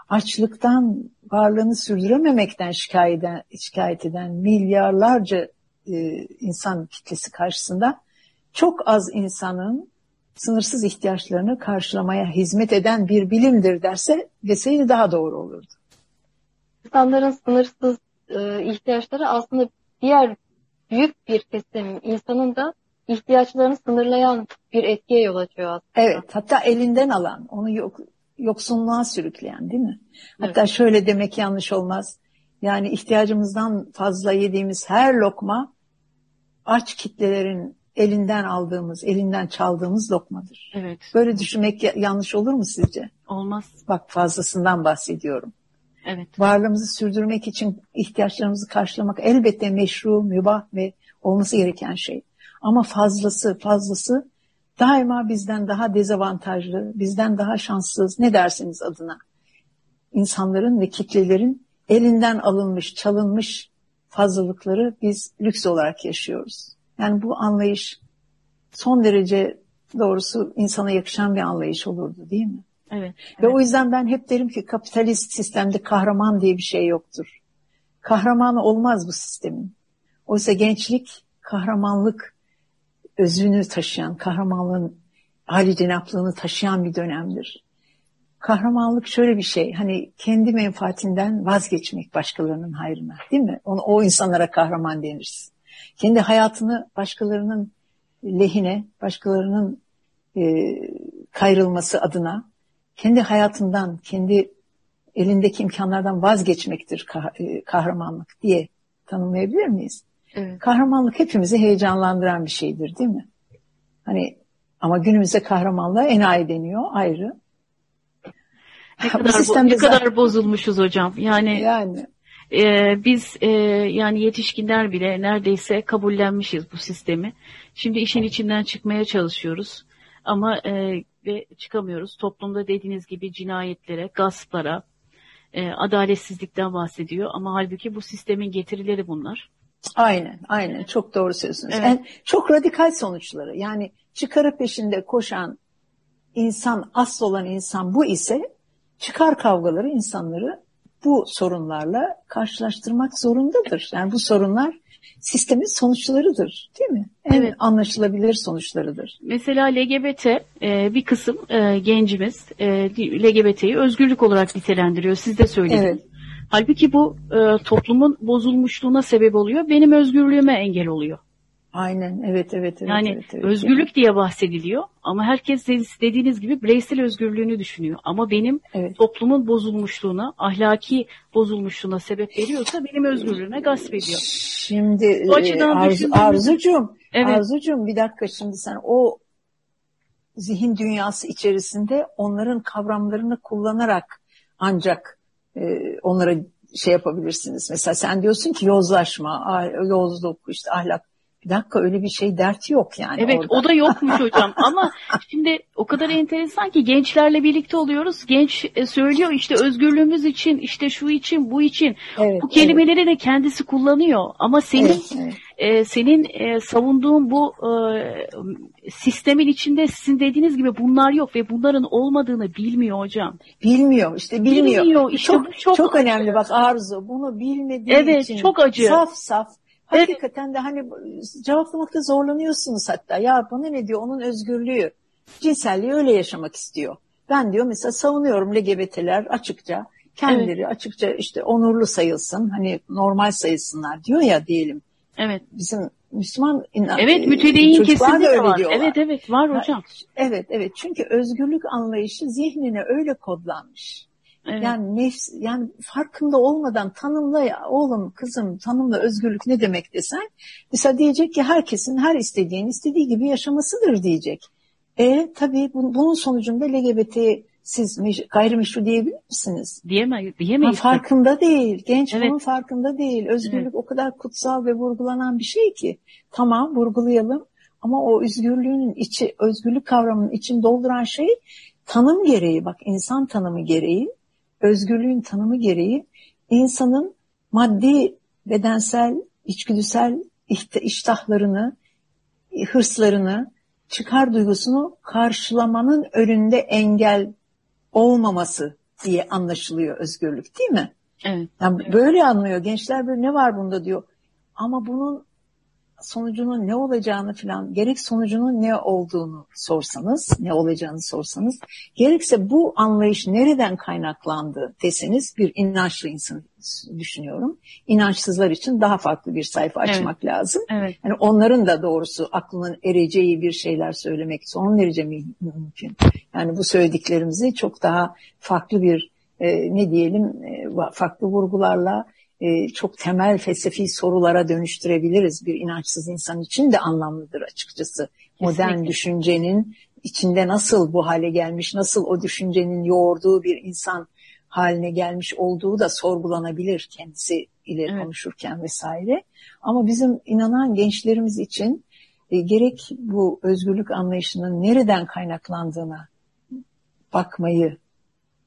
Açlıktan, varlığını sürdürememekten şikayet eden, şikayet eden milyarlarca e, insan kitlesi karşısında çok az insanın sınırsız ihtiyaçlarını karşılamaya hizmet eden bir bilimdir derse deseydi daha doğru olurdu. İnsanların sınırsız e, ihtiyaçları aslında diğer büyük bir kesim insanın da ihtiyaçlarını sınırlayan bir etkiye yol açıyor aslında. Evet hatta elinden alan onu yok, yoksunluğa sürükleyen değil mi? Hatta evet. şöyle demek yanlış olmaz. Yani ihtiyacımızdan fazla yediğimiz her lokma aç kitlelerin elinden aldığımız, elinden çaldığımız lokmadır. Evet. Böyle düşünmek yanlış olur mu sizce? Olmaz. Bak fazlasından bahsediyorum. Evet. Varlığımızı sürdürmek için ihtiyaçlarımızı karşılamak elbette meşru, mübah ve olması gereken şey. Ama fazlası, fazlası daima bizden daha dezavantajlı, bizden daha şanssız ne dersiniz adına. İnsanların ve kitlelerin elinden alınmış, çalınmış fazlalıkları biz lüks olarak yaşıyoruz. Yani bu anlayış son derece doğrusu insana yakışan bir anlayış olurdu değil mi? Evet, evet. Ve o yüzden ben hep derim ki kapitalist sistemde kahraman diye bir şey yoktur. Kahraman olmaz bu sistemin. Oysa gençlik kahramanlık özünü taşıyan, kahramanlığın hali cenaplığını taşıyan bir dönemdir. Kahramanlık şöyle bir şey, hani kendi menfaatinden vazgeçmek başkalarının hayrına, değil mi? Onu, o insanlara kahraman deniriz. Kendi hayatını başkalarının lehine, başkalarının e, kayrılması adına, kendi hayatından, kendi elindeki imkanlardan vazgeçmektir e, kahramanlık diye tanımlayabilir miyiz? Evet. Kahramanlık hepimizi heyecanlandıran bir şeydir değil mi? Hani ama günümüzde kahramanlığa enayi deniyor ayrı. Ne kadar, bu, ne kadar bozulmuşuz hocam. Yani, yani. E, biz e, yani yetişkinler bile neredeyse kabullenmişiz bu sistemi. Şimdi işin içinden çıkmaya çalışıyoruz. Ama e, ve çıkamıyoruz. Toplumda dediğiniz gibi cinayetlere, gasplara, e, adaletsizlikten bahsediyor. Ama halbuki bu sistemin getirileri bunlar. Aynen, aynen. Çok doğru söylüyorsunuz. Evet. Yani çok radikal sonuçları. Yani çıkarı peşinde koşan insan, asıl olan insan bu ise çıkar kavgaları insanları bu sorunlarla karşılaştırmak zorundadır. Yani bu sorunlar sistemin sonuçlarıdır değil mi? En evet. anlaşılabilir sonuçlarıdır. Mesela LGBT e, bir kısım e, gencimiz e, LGBT'yi özgürlük olarak nitelendiriyor. Siz de söylediniz. Evet. Halbuki bu e, toplumun bozulmuşluğuna sebep oluyor. Benim özgürlüğüme engel oluyor. Aynen evet evet. evet yani evet, evet, özgürlük yani. diye bahsediliyor ama herkes dediğiniz gibi bireysel özgürlüğünü düşünüyor. Ama benim evet. toplumun bozulmuşluğuna, ahlaki bozulmuşluğuna sebep veriyorsa benim özgürlüğüme gasp ediyor. Şimdi o açıdan e, Arzu, Arzucuğum, evet. Arzucuğum bir dakika şimdi sen o zihin dünyası içerisinde onların kavramlarını kullanarak ancak onlara şey yapabilirsiniz. Mesela sen diyorsun ki yozlaşma, yozluk, işte ahlak bir dakika öyle bir şey dert yok yani. Evet orada. o da yokmuş hocam ama şimdi o kadar enteresan ki gençlerle birlikte oluyoruz. Genç e, söylüyor işte özgürlüğümüz için işte şu için bu için evet, bu kelimeleri evet. de kendisi kullanıyor ama senin evet, evet. E, senin e, savunduğun bu e, sistemin içinde sizin dediğiniz gibi bunlar yok ve bunların olmadığını bilmiyor hocam. Bilmiyor işte bilmiyor. Bilmiyor işte çok, çok, çok önemli bak Arzu bunu bilmediği evet, için. Çok acı. Saf saf Hakikaten de hani cevaplamakta zorlanıyorsunuz hatta. Ya bana ne diyor onun özgürlüğü. Cinselliği öyle yaşamak istiyor. Ben diyor mesela savunuyorum LGBT'ler açıkça. Kendileri evet. açıkça işte onurlu sayılsın. Hani normal sayılsınlar diyor ya diyelim. Evet. Bizim Müslüman Evet mütedeyyin kesimde de öyle var. Diyorlar. Evet evet var hocam. Evet evet çünkü özgürlük anlayışı zihnine öyle kodlanmış. Evet. Yani nefs, yani farkında olmadan tanımla ya, oğlum kızım tanımla özgürlük ne demek desen mesela diyecek ki herkesin her istediğini istediği gibi yaşamasıdır diyecek. E tabii bu, bunun sonucunda LGBT siz gayrimeşru diyebilir misiniz? Diyemez, diyemeyiz. Ha, farkında değil. Genç evet. bunun farkında değil. Özgürlük evet. o kadar kutsal ve vurgulanan bir şey ki. Tamam vurgulayalım ama o özgürlüğün içi, özgürlük kavramının için dolduran şey tanım gereği bak insan tanımı gereği özgürlüğün tanımı gereği insanın maddi, bedensel, içgüdüsel iştahlarını, hırslarını, çıkar duygusunu karşılamanın önünde engel olmaması diye anlaşılıyor özgürlük değil mi? Evet. Yani böyle anlıyor. Gençler böyle ne var bunda diyor. Ama bunun sonucunun ne olacağını falan gerek sonucunun ne olduğunu sorsanız, ne olacağını sorsanız, gerekse bu anlayış nereden kaynaklandı deseniz bir inançlı insan düşünüyorum. İnançsızlar için daha farklı bir sayfa açmak evet. lazım. Evet. Yani onların da doğrusu aklının ereceği bir şeyler söylemek son derece mümkün. Yani bu söylediklerimizi çok daha farklı bir e, ne diyelim e, farklı vurgularla e, çok temel felsefi sorulara dönüştürebiliriz. Bir inançsız insan için de anlamlıdır açıkçası. Kesinlikle. Modern düşüncenin içinde nasıl bu hale gelmiş, nasıl o düşüncenin yoğurduğu bir insan haline gelmiş olduğu da sorgulanabilir kendisi ile evet. konuşurken vesaire. Ama bizim inanan gençlerimiz için e, gerek bu özgürlük anlayışının nereden kaynaklandığına bakmayı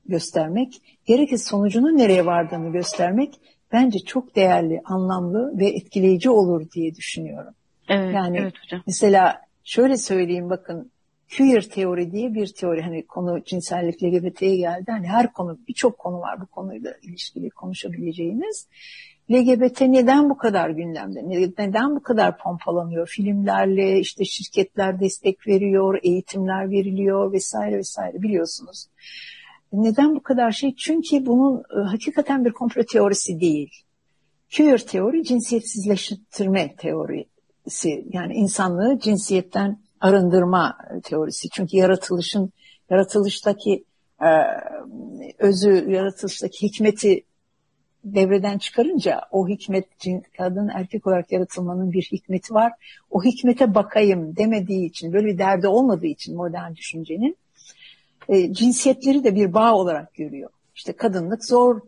göstermek, gerekse sonucunun nereye vardığını göstermek bence çok değerli, anlamlı ve etkileyici olur diye düşünüyorum. Evet, yani evet hocam. mesela şöyle söyleyeyim bakın queer teori diye bir teori hani konu cinsellik LGBT'ye geldi. Hani her konu birçok konu var bu konuyla ilişkili konuşabileceğiniz. LGBT neden bu kadar gündemde? Neden bu kadar pompalanıyor? Filmlerle işte şirketler destek veriyor, eğitimler veriliyor vesaire vesaire biliyorsunuz. Neden bu kadar şey? Çünkü bunun e, hakikaten bir komplo teorisi değil. Queer teori cinsiyetsizleştirme teorisi. Yani insanlığı cinsiyetten arındırma teorisi. Çünkü yaratılışın, yaratılıştaki e, özü, yaratılıştaki hikmeti devreden çıkarınca o hikmet kadın erkek olarak yaratılmanın bir hikmeti var. O hikmete bakayım demediği için böyle bir derdi olmadığı için modern düşüncenin e, cinsiyetleri de bir bağ olarak görüyor. İşte kadınlık zor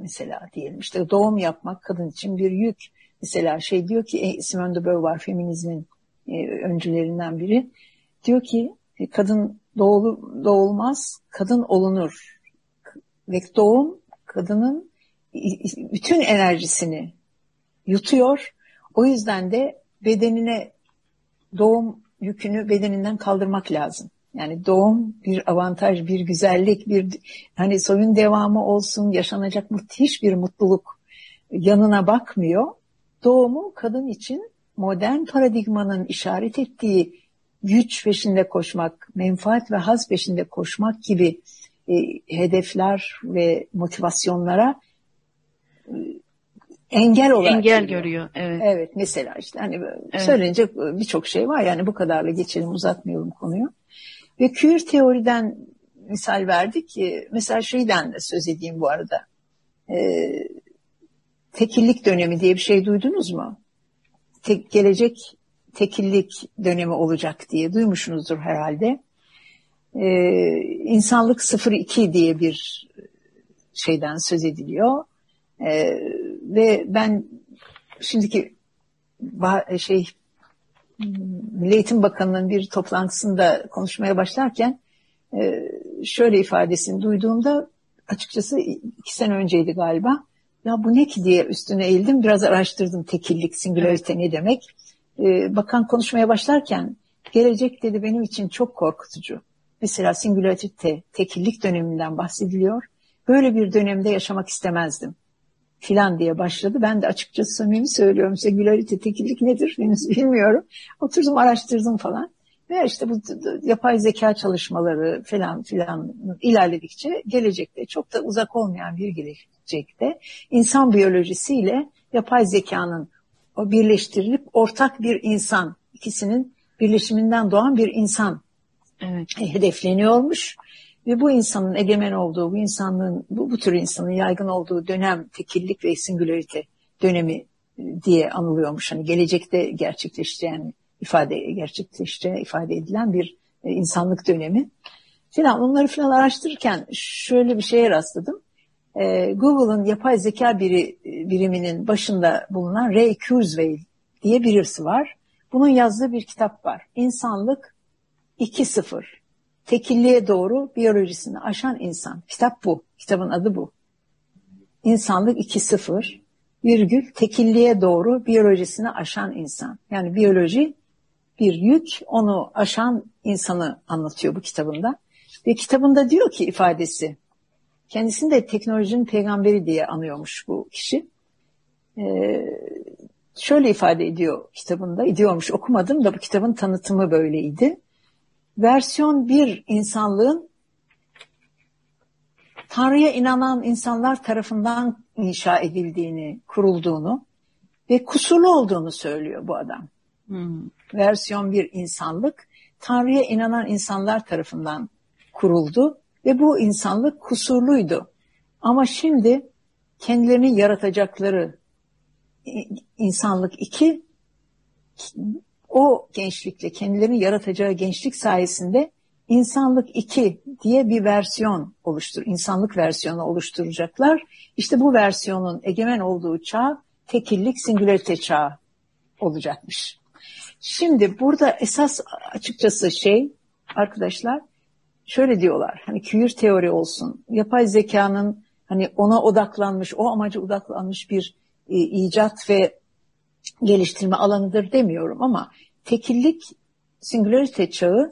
mesela diyelim işte doğum yapmak kadın için bir yük. Mesela şey diyor ki e, Simone de Beauvoir feminizmin e, öncülerinden biri diyor ki e, kadın doğulu, doğulmaz kadın olunur ve doğum kadının bütün enerjisini yutuyor. O yüzden de bedenine doğum yükünü bedeninden kaldırmak lazım. Yani doğum bir avantaj, bir güzellik, bir hani soyun devamı olsun, yaşanacak müthiş bir mutluluk yanına bakmıyor. Doğumu kadın için modern paradigmanın işaret ettiği güç peşinde koşmak, menfaat ve haz peşinde koşmak gibi e, hedefler ve motivasyonlara e, engel olarak engel görüyor. görüyor. Evet. Evet mesela işte hani evet. söylenecek birçok şey var yani bu kadarla geçelim uzatmayalım konuyu. Ve queer teoriden misal verdik ki mesela şeyden de söz edeyim bu arada. Ee, tekillik dönemi diye bir şey duydunuz mu? Tek, gelecek tekillik dönemi olacak diye duymuşsunuzdur herhalde. Ee, insanlık 02 diye bir şeyden söz ediliyor. Ee, ve ben şimdiki şey Milli Eğitim Bakanı'nın bir toplantısında konuşmaya başlarken e, şöyle ifadesini duyduğumda açıkçası iki sene önceydi galiba. Ya bu ne ki diye üstüne eğildim. Biraz araştırdım tekillik, singularite ne demek. E, bakan konuşmaya başlarken gelecek dedi benim için çok korkutucu. Mesela singularite, tekillik döneminden bahsediliyor. Böyle bir dönemde yaşamak istemezdim filan diye başladı. Ben de açıkçası samimi söylüyorum. Singularite, tekillik nedir henüz bilmiyorum. Oturdum araştırdım falan. Ve işte bu yapay zeka çalışmaları falan filan ilerledikçe gelecekte çok da uzak olmayan bir gelecekte insan biyolojisiyle yapay zekanın o birleştirilip ortak bir insan ikisinin birleşiminden doğan bir insan evet. hedefleniyormuş. Ve bu insanın egemen olduğu, bu insanlığın, bu, bu tür insanın yaygın olduğu dönem tekillik ve singularite dönemi e, diye anılıyormuş. Hani gelecekte gerçekleşeceğini ifade, gerçekleşeceği ifade edilen bir e, insanlık dönemi. Falan onları falan araştırırken şöyle bir şeye rastladım. E, Google'ın yapay zeka biri, biriminin başında bulunan Ray Kurzweil diye birisi var. Bunun yazdığı bir kitap var. İnsanlık 2.0 tekilliğe doğru biyolojisini aşan insan. Kitap bu. Kitabın adı bu. İnsanlık 2.0 virgül tekilliğe doğru biyolojisini aşan insan. Yani biyoloji bir yük onu aşan insanı anlatıyor bu kitabında. Ve kitabında diyor ki ifadesi kendisini de teknolojinin peygamberi diye anıyormuş bu kişi. Ee, şöyle ifade ediyor kitabında, ediyormuş okumadım da bu kitabın tanıtımı böyleydi versiyon bir insanlığın Tanrı'ya inanan insanlar tarafından inşa edildiğini, kurulduğunu ve kusurlu olduğunu söylüyor bu adam. Hmm. Versiyon bir insanlık Tanrı'ya inanan insanlar tarafından kuruldu ve bu insanlık kusurluydu. Ama şimdi kendilerini yaratacakları insanlık iki o gençlikle kendilerini yaratacağı gençlik sayesinde insanlık 2 diye bir versiyon oluştur, insanlık versiyonu oluşturacaklar. İşte bu versiyonun egemen olduğu çağ tekillik singülarite çağı olacakmış. Şimdi burada esas açıkçası şey arkadaşlar şöyle diyorlar hani küür teori olsun yapay zekanın hani ona odaklanmış o amaca odaklanmış bir e, icat ve geliştirme alanıdır demiyorum ama tekillik singularite çağı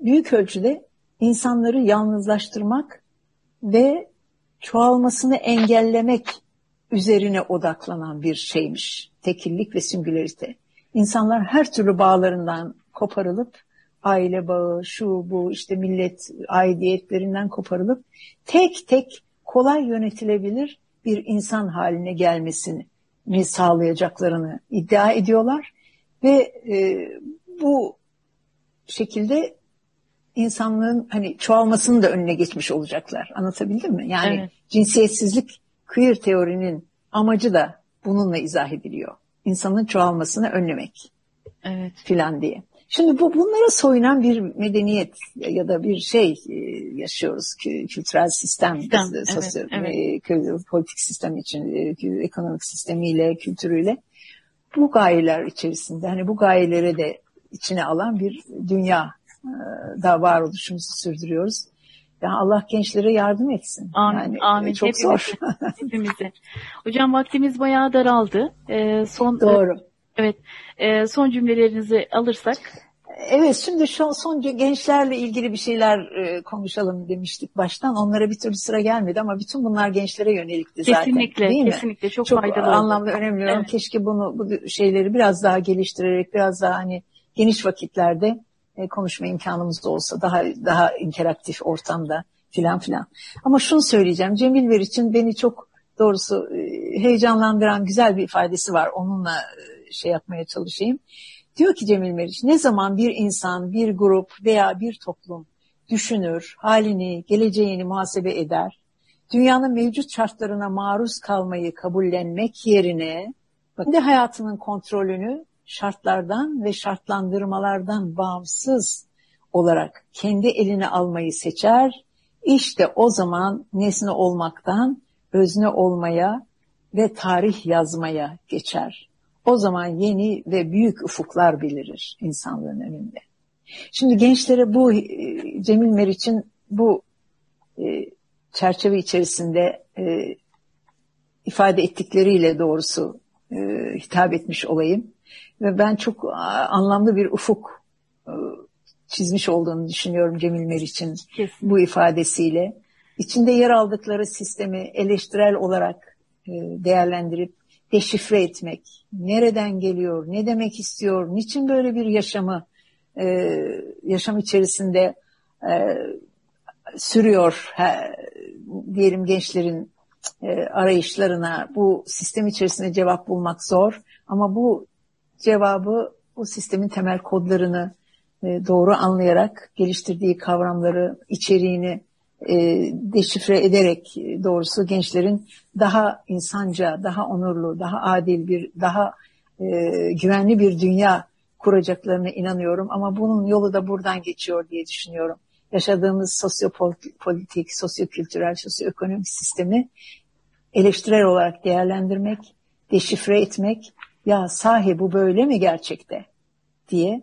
büyük ölçüde insanları yalnızlaştırmak ve çoğalmasını engellemek üzerine odaklanan bir şeymiş. Tekillik ve singülarite. İnsanlar her türlü bağlarından koparılıp aile bağı, şu bu işte millet aidiyetlerinden koparılıp tek tek kolay yönetilebilir bir insan haline gelmesini sağlayacaklarını iddia ediyorlar ve e, bu şekilde insanlığın hani çoğalmasının da önüne geçmiş olacaklar. Anlatabildim mi? Yani evet. cinsiyetsizlik queer teorinin amacı da bununla izah ediliyor. İnsanın çoğalmasını önlemek. Evet. Filan diye. Şimdi bu bunlara soyunan bir medeniyet ya da bir şey e, yaşıyoruz kültürel sistem, sistem evet, sosyo, evet. E, politik sistem için, e, ekonomik sistemiyle, kültürüyle bu gayeler içerisinde hani bu gayeleri de içine alan bir dünya da varoluşumuzu sürdürüyoruz. Yani Allah gençlere yardım etsin. Amin. Yani amin. Çok hepimize, zor. hepimize. Hocam vaktimiz bayağı daraldı. Ee, son Doğru. Evet. E, son cümlelerinizi alırsak. Evet şimdi şu son gençlerle ilgili bir şeyler e, konuşalım demiştik baştan. Onlara bir türlü sıra gelmedi ama bütün bunlar gençlere yönelikti zaten. Kesinlikle, değil kesinlikle çok, çok faydalı anlamlı, oldu. önemli. Evet. Keşke bunu bu şeyleri biraz daha geliştirerek biraz daha hani geniş vakitlerde e, konuşma imkanımız da olsa daha daha interaktif ortamda filan filan. Ama şunu söyleyeceğim. Cemil Ver için beni çok doğrusu e, heyecanlandıran güzel bir ifadesi var. Onunla e, şey yapmaya çalışayım. Diyor ki Cemil Meriç ne zaman bir insan, bir grup veya bir toplum düşünür, halini, geleceğini muhasebe eder, dünyanın mevcut şartlarına maruz kalmayı kabullenmek yerine kendi hayatının kontrolünü şartlardan ve şartlandırmalardan bağımsız olarak kendi eline almayı seçer, işte o zaman nesne olmaktan özne olmaya ve tarih yazmaya geçer. O zaman yeni ve büyük ufuklar belirir insanlığın önünde. Şimdi gençlere bu e, Cemil Meriç'in bu e, çerçeve içerisinde e, ifade ettikleriyle doğrusu hitap etmiş olayım. Ve ben çok anlamlı bir ufuk çizmiş olduğunu düşünüyorum Cemil Meriç'in bu ifadesiyle. İçinde yer aldıkları sistemi eleştirel olarak değerlendirip deşifre etmek. Nereden geliyor, ne demek istiyor, niçin böyle bir yaşamı e, yaşam içerisinde e, sürüyor he, diyelim gençlerin e, arayışlarına? Bu sistem içerisinde cevap bulmak zor ama bu cevabı bu sistemin temel kodlarını e, doğru anlayarak geliştirdiği kavramları, içeriğini deşifre ederek doğrusu gençlerin daha insanca, daha onurlu, daha adil bir, daha e, güvenli bir dünya kuracaklarına inanıyorum. Ama bunun yolu da buradan geçiyor diye düşünüyorum. Yaşadığımız sosyopolitik, sosyokültürel, sosyoekonomik sistemi eleştirel olarak değerlendirmek, deşifre etmek, ya sahi bu böyle mi gerçekte diye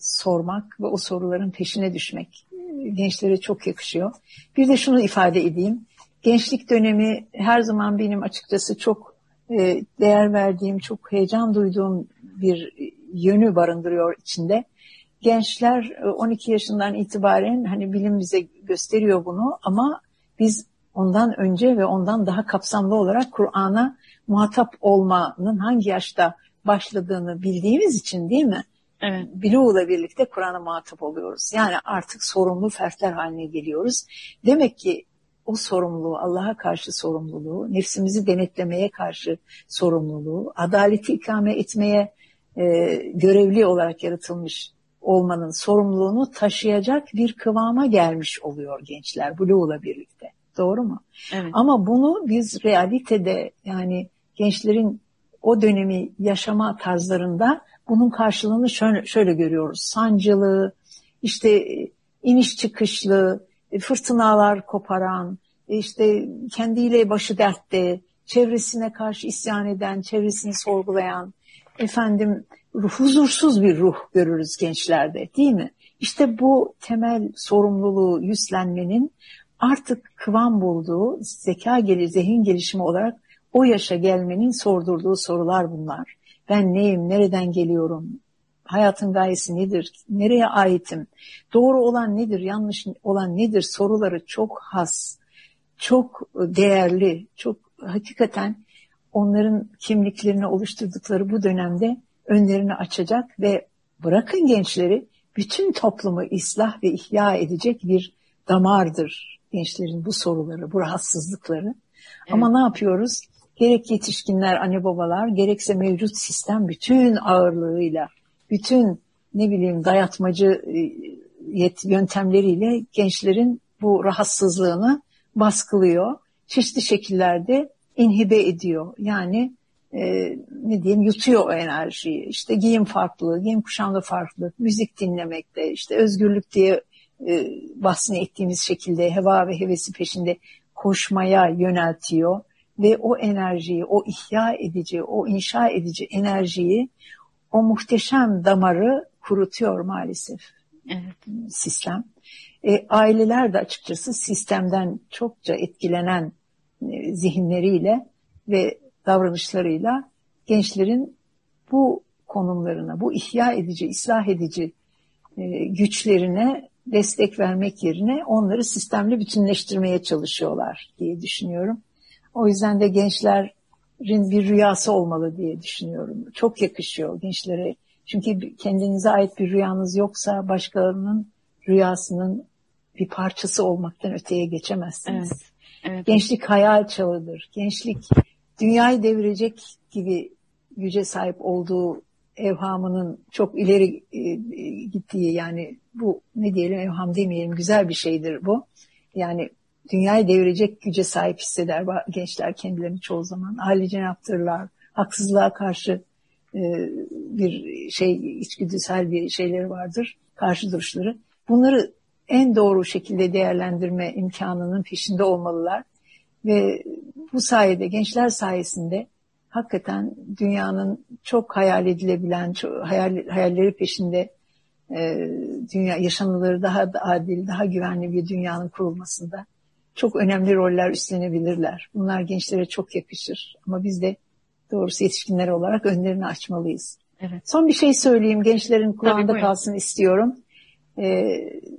sormak ve o soruların peşine düşmek gençlere çok yakışıyor. Bir de şunu ifade edeyim. Gençlik dönemi her zaman benim açıkçası çok e, değer verdiğim, çok heyecan duyduğum bir yönü barındırıyor içinde. Gençler 12 e, yaşından itibaren hani bilim bize gösteriyor bunu ama biz ondan önce ve ondan daha kapsamlı olarak Kur'an'a muhatap olmanın hangi yaşta başladığını bildiğimiz için değil mi? Evet. Biluğla birlikte Kur'an'a muhatap oluyoruz. Yani artık sorumlu fertler haline geliyoruz. Demek ki o sorumluluğu, Allah'a karşı sorumluluğu, nefsimizi denetlemeye karşı sorumluluğu, adaleti ikame etmeye e, görevli olarak yaratılmış olmanın sorumluluğunu taşıyacak bir kıvama gelmiş oluyor gençler buluğla birlikte. Doğru mu? Evet. Ama bunu biz realitede yani gençlerin o dönemi yaşama tarzlarında bunun karşılığını şöyle, şöyle görüyoruz. Sancılı, işte e, iniş çıkışlı, e, fırtınalar koparan, e, işte kendiyle başı dertte, çevresine karşı isyan eden, çevresini sorgulayan, efendim huzursuz bir ruh görürüz gençlerde değil mi? İşte bu temel sorumluluğu yüzlenmenin artık kıvam bulduğu zeka gelir, zihin gelişimi olarak o yaşa gelmenin sordurduğu sorular bunlar. Ben neyim, nereden geliyorum, hayatın gayesi nedir, nereye aitim, doğru olan nedir, yanlış olan nedir soruları çok has, çok değerli, çok hakikaten onların kimliklerini oluşturdukları bu dönemde önlerini açacak ve bırakın gençleri bütün toplumu ıslah ve ihya edecek bir damardır gençlerin bu soruları, bu rahatsızlıkları. Evet. Ama ne yapıyoruz? Gerek yetişkinler, anne babalar, gerekse mevcut sistem bütün ağırlığıyla, bütün ne bileyim dayatmacı e, yöntemleriyle gençlerin bu rahatsızlığını baskılıyor. Çeşitli şekillerde inhibe ediyor. Yani e, ne diyeyim yutuyor o enerjiyi. İşte giyim farklı, giyim kuşamda farklı, müzik dinlemekte, işte özgürlük diye e, bahsini ettiğimiz şekilde heva ve hevesi peşinde koşmaya yöneltiyor ve o enerjiyi, o ihya edici, o inşa edici enerjiyi, o muhteşem damarı kurutuyor maalesef evet. sistem. E, aileler de açıkçası sistemden çokça etkilenen e, zihinleriyle ve davranışlarıyla gençlerin bu konumlarına, bu ihya edici, ıslah edici e, güçlerine destek vermek yerine onları sistemli bütünleştirmeye çalışıyorlar diye düşünüyorum. O yüzden de gençlerin bir rüyası olmalı diye düşünüyorum. Çok yakışıyor gençlere. Çünkü kendinize ait bir rüyanız yoksa başkalarının rüyasının bir parçası olmaktan öteye geçemezsiniz. Evet, evet. Gençlik hayal çağıdır. Gençlik dünyayı devirecek gibi güce sahip olduğu evhamının çok ileri e, gittiği yani bu ne diyelim evham demeyelim güzel bir şeydir bu. Yani dünyayı devirecek güce sahip hisseder gençler kendilerini çoğu zaman. Ailece yaptırırlar. Haksızlığa karşı e, bir şey içgüdüsel bir şeyleri vardır. Karşı duruşları. Bunları en doğru şekilde değerlendirme imkanının peşinde olmalılar. Ve bu sayede gençler sayesinde hakikaten dünyanın çok hayal edilebilen, çok hayal, hayalleri peşinde e, dünya yaşanıları daha adil, daha güvenli bir dünyanın kurulmasında çok önemli roller üstlenebilirler. Bunlar gençlere çok yakışır. Ama biz de doğrusu yetişkinler olarak önlerini açmalıyız. Evet. Son bir şey söyleyeyim. Gençlerin kulağında Tabii, kalsın istiyorum. Ee,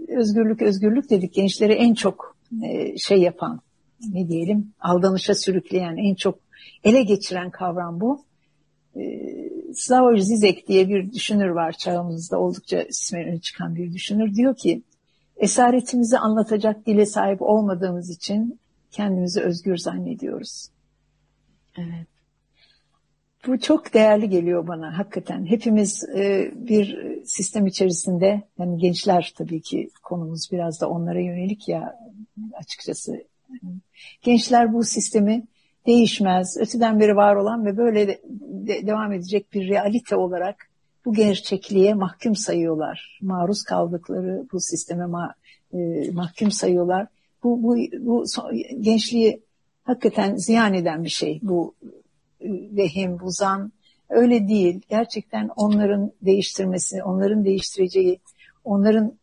özgürlük özgürlük dedik. Gençleri en çok e, şey yapan, ne diyelim, aldanışa sürükleyen, en çok ele geçiren kavram bu. Ee, Slavoj Zizek diye bir düşünür var çağımızda oldukça ismi çıkan bir düşünür. Diyor ki esaretimizi anlatacak dile sahip olmadığımız için kendimizi özgür zannediyoruz. Evet. Bu çok değerli geliyor bana hakikaten. Hepimiz e, bir sistem içerisinde, yani gençler tabii ki konumuz biraz da onlara yönelik ya açıkçası. Gençler bu sistemi değişmez, öteden beri var olan ve böyle de, de, devam edecek bir realite olarak bu gerçekliğe mahkum sayıyorlar. Maruz kaldıkları bu sisteme ma, e, mahkum sayıyorlar. Bu, bu, bu gençliği hakikaten ziyan eden bir şey. Bu e, vehim, bu zan öyle değil. Gerçekten onların değiştirmesi, onların değiştireceği, onların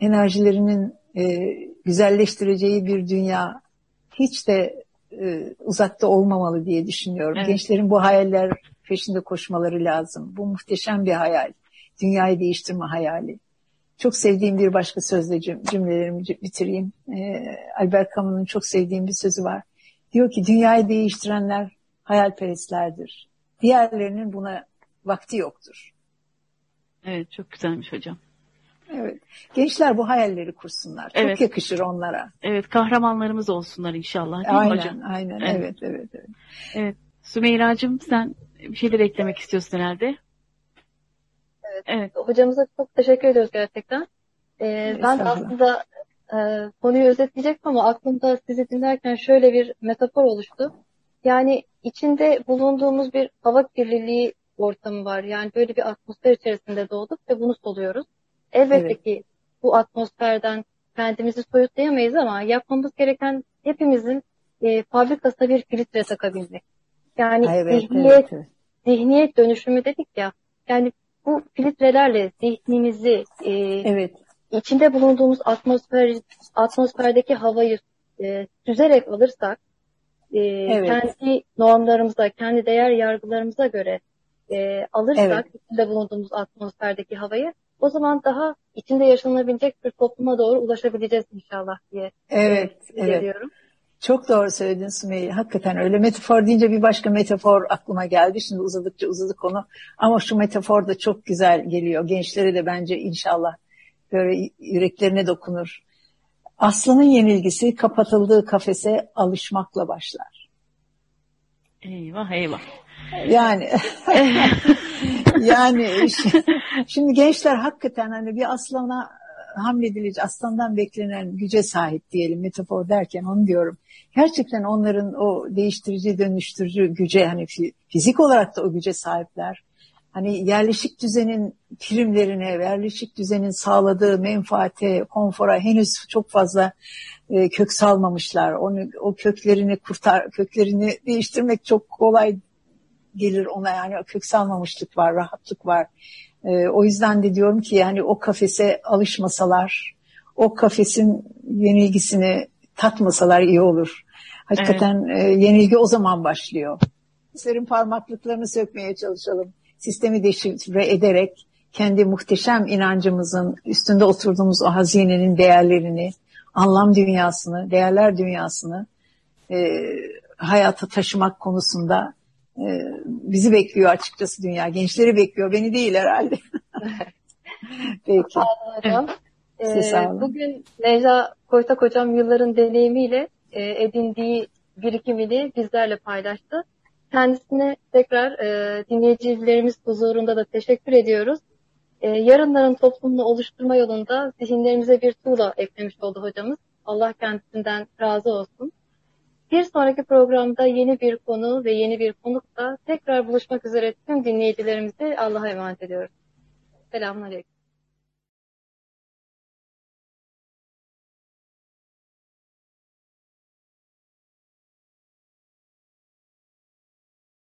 enerjilerinin e, güzelleştireceği bir dünya hiç de e, uzakta olmamalı diye düşünüyorum. Evet. Gençlerin bu hayaller peşinde koşmaları lazım. Bu muhteşem bir hayal. Dünyayı değiştirme hayali. Çok sevdiğim bir başka sözle cümlelerimi bitireyim. Ee, Albert Camus'un çok sevdiğim bir sözü var. Diyor ki dünyayı değiştirenler hayalperestlerdir. Diğerlerinin buna vakti yoktur. Evet çok güzelmiş hocam. Evet. Gençler bu hayalleri kursunlar. Çok evet. yakışır onlara. Evet, kahramanlarımız olsunlar inşallah. Değil aynen, mi hocam? Aynen, evet. evet, evet, evet. Evet. Sümeyra'cığım sen bir şeyler eklemek istiyorsun herhalde. Evet. evet. Hocamıza çok teşekkür ediyoruz gerçekten. Ee, ben aslında e, konuyu özetleyecektim ama aklımda sizi dinlerken şöyle bir metafor oluştu. Yani içinde bulunduğumuz bir hava kirliliği ortamı var. Yani böyle bir atmosfer içerisinde doğduk ve bunu soluyoruz. Elbette evet. ki bu atmosferden kendimizi soyutlayamayız ama yapmamız gereken hepimizin e, fabrikasına bir filtre takabilmek. Yani evet, zihniyet, evet. zihniyet dönüşümü dedik ya. Yani bu filtrelerle zihnimizi e, evet. içinde bulunduğumuz atmosfer atmosferdeki havayı e, süzerek alırsak e, evet. kendi normlarımıza, kendi değer yargılarımıza göre e, alırsak evet. içinde bulunduğumuz atmosferdeki havayı o zaman daha içinde yaşanabilecek bir topluma doğru ulaşabileceğiz inşallah diye evet, e, evet. Çok doğru söyledin Sümeyye. Hakikaten öyle. Metafor deyince bir başka metafor aklıma geldi. Şimdi uzadıkça uzadı konu. Ama şu metafor da çok güzel geliyor. Gençlere de bence inşallah böyle yüreklerine dokunur. Aslanın yenilgisi kapatıldığı kafese alışmakla başlar. Eyvah eyvah. Yani yani şimdi gençler hakikaten hani bir aslana hamledilecek, aslandan beklenen güce sahip diyelim metafor derken onu diyorum. Gerçekten onların o değiştirici, dönüştürücü güce hani fizik olarak da o güce sahipler. Hani yerleşik düzenin primlerine, yerleşik düzenin sağladığı menfaate, konfora henüz çok fazla e, kök salmamışlar. Onu, o köklerini kurtar, köklerini değiştirmek çok kolay gelir ona yani kök salmamışlık var, rahatlık var. E, o yüzden de diyorum ki yani o kafese alışmasalar, o kafesin yenilgisini tatmasalar iyi olur. Hakikaten evet. e, yenilgi o zaman başlıyor. Serin parmaklıklarını sökmeye çalışalım. Sistemi deşifre ederek kendi muhteşem inancımızın üstünde oturduğumuz o hazinenin değerlerini, anlam dünyasını, değerler dünyasını e, hayata taşımak konusunda bizi bekliyor açıkçası dünya. Gençleri bekliyor, beni değil herhalde. Peki. Ee, bugün Necla Koytak hocam yılların deneyimiyle e, edindiği birikimini bizlerle paylaştı. Kendisine tekrar e, dinleyicilerimiz huzurunda da teşekkür ediyoruz. E, yarınların toplumunu oluşturma yolunda zihinlerimize bir tuğla eklemiş oldu hocamız. Allah kendisinden razı olsun. Bir sonraki programda yeni bir konu ve yeni bir konukla tekrar buluşmak üzere tüm dinleyicilerimizi Allah'a emanet ediyoruz. Selamünaleyküm.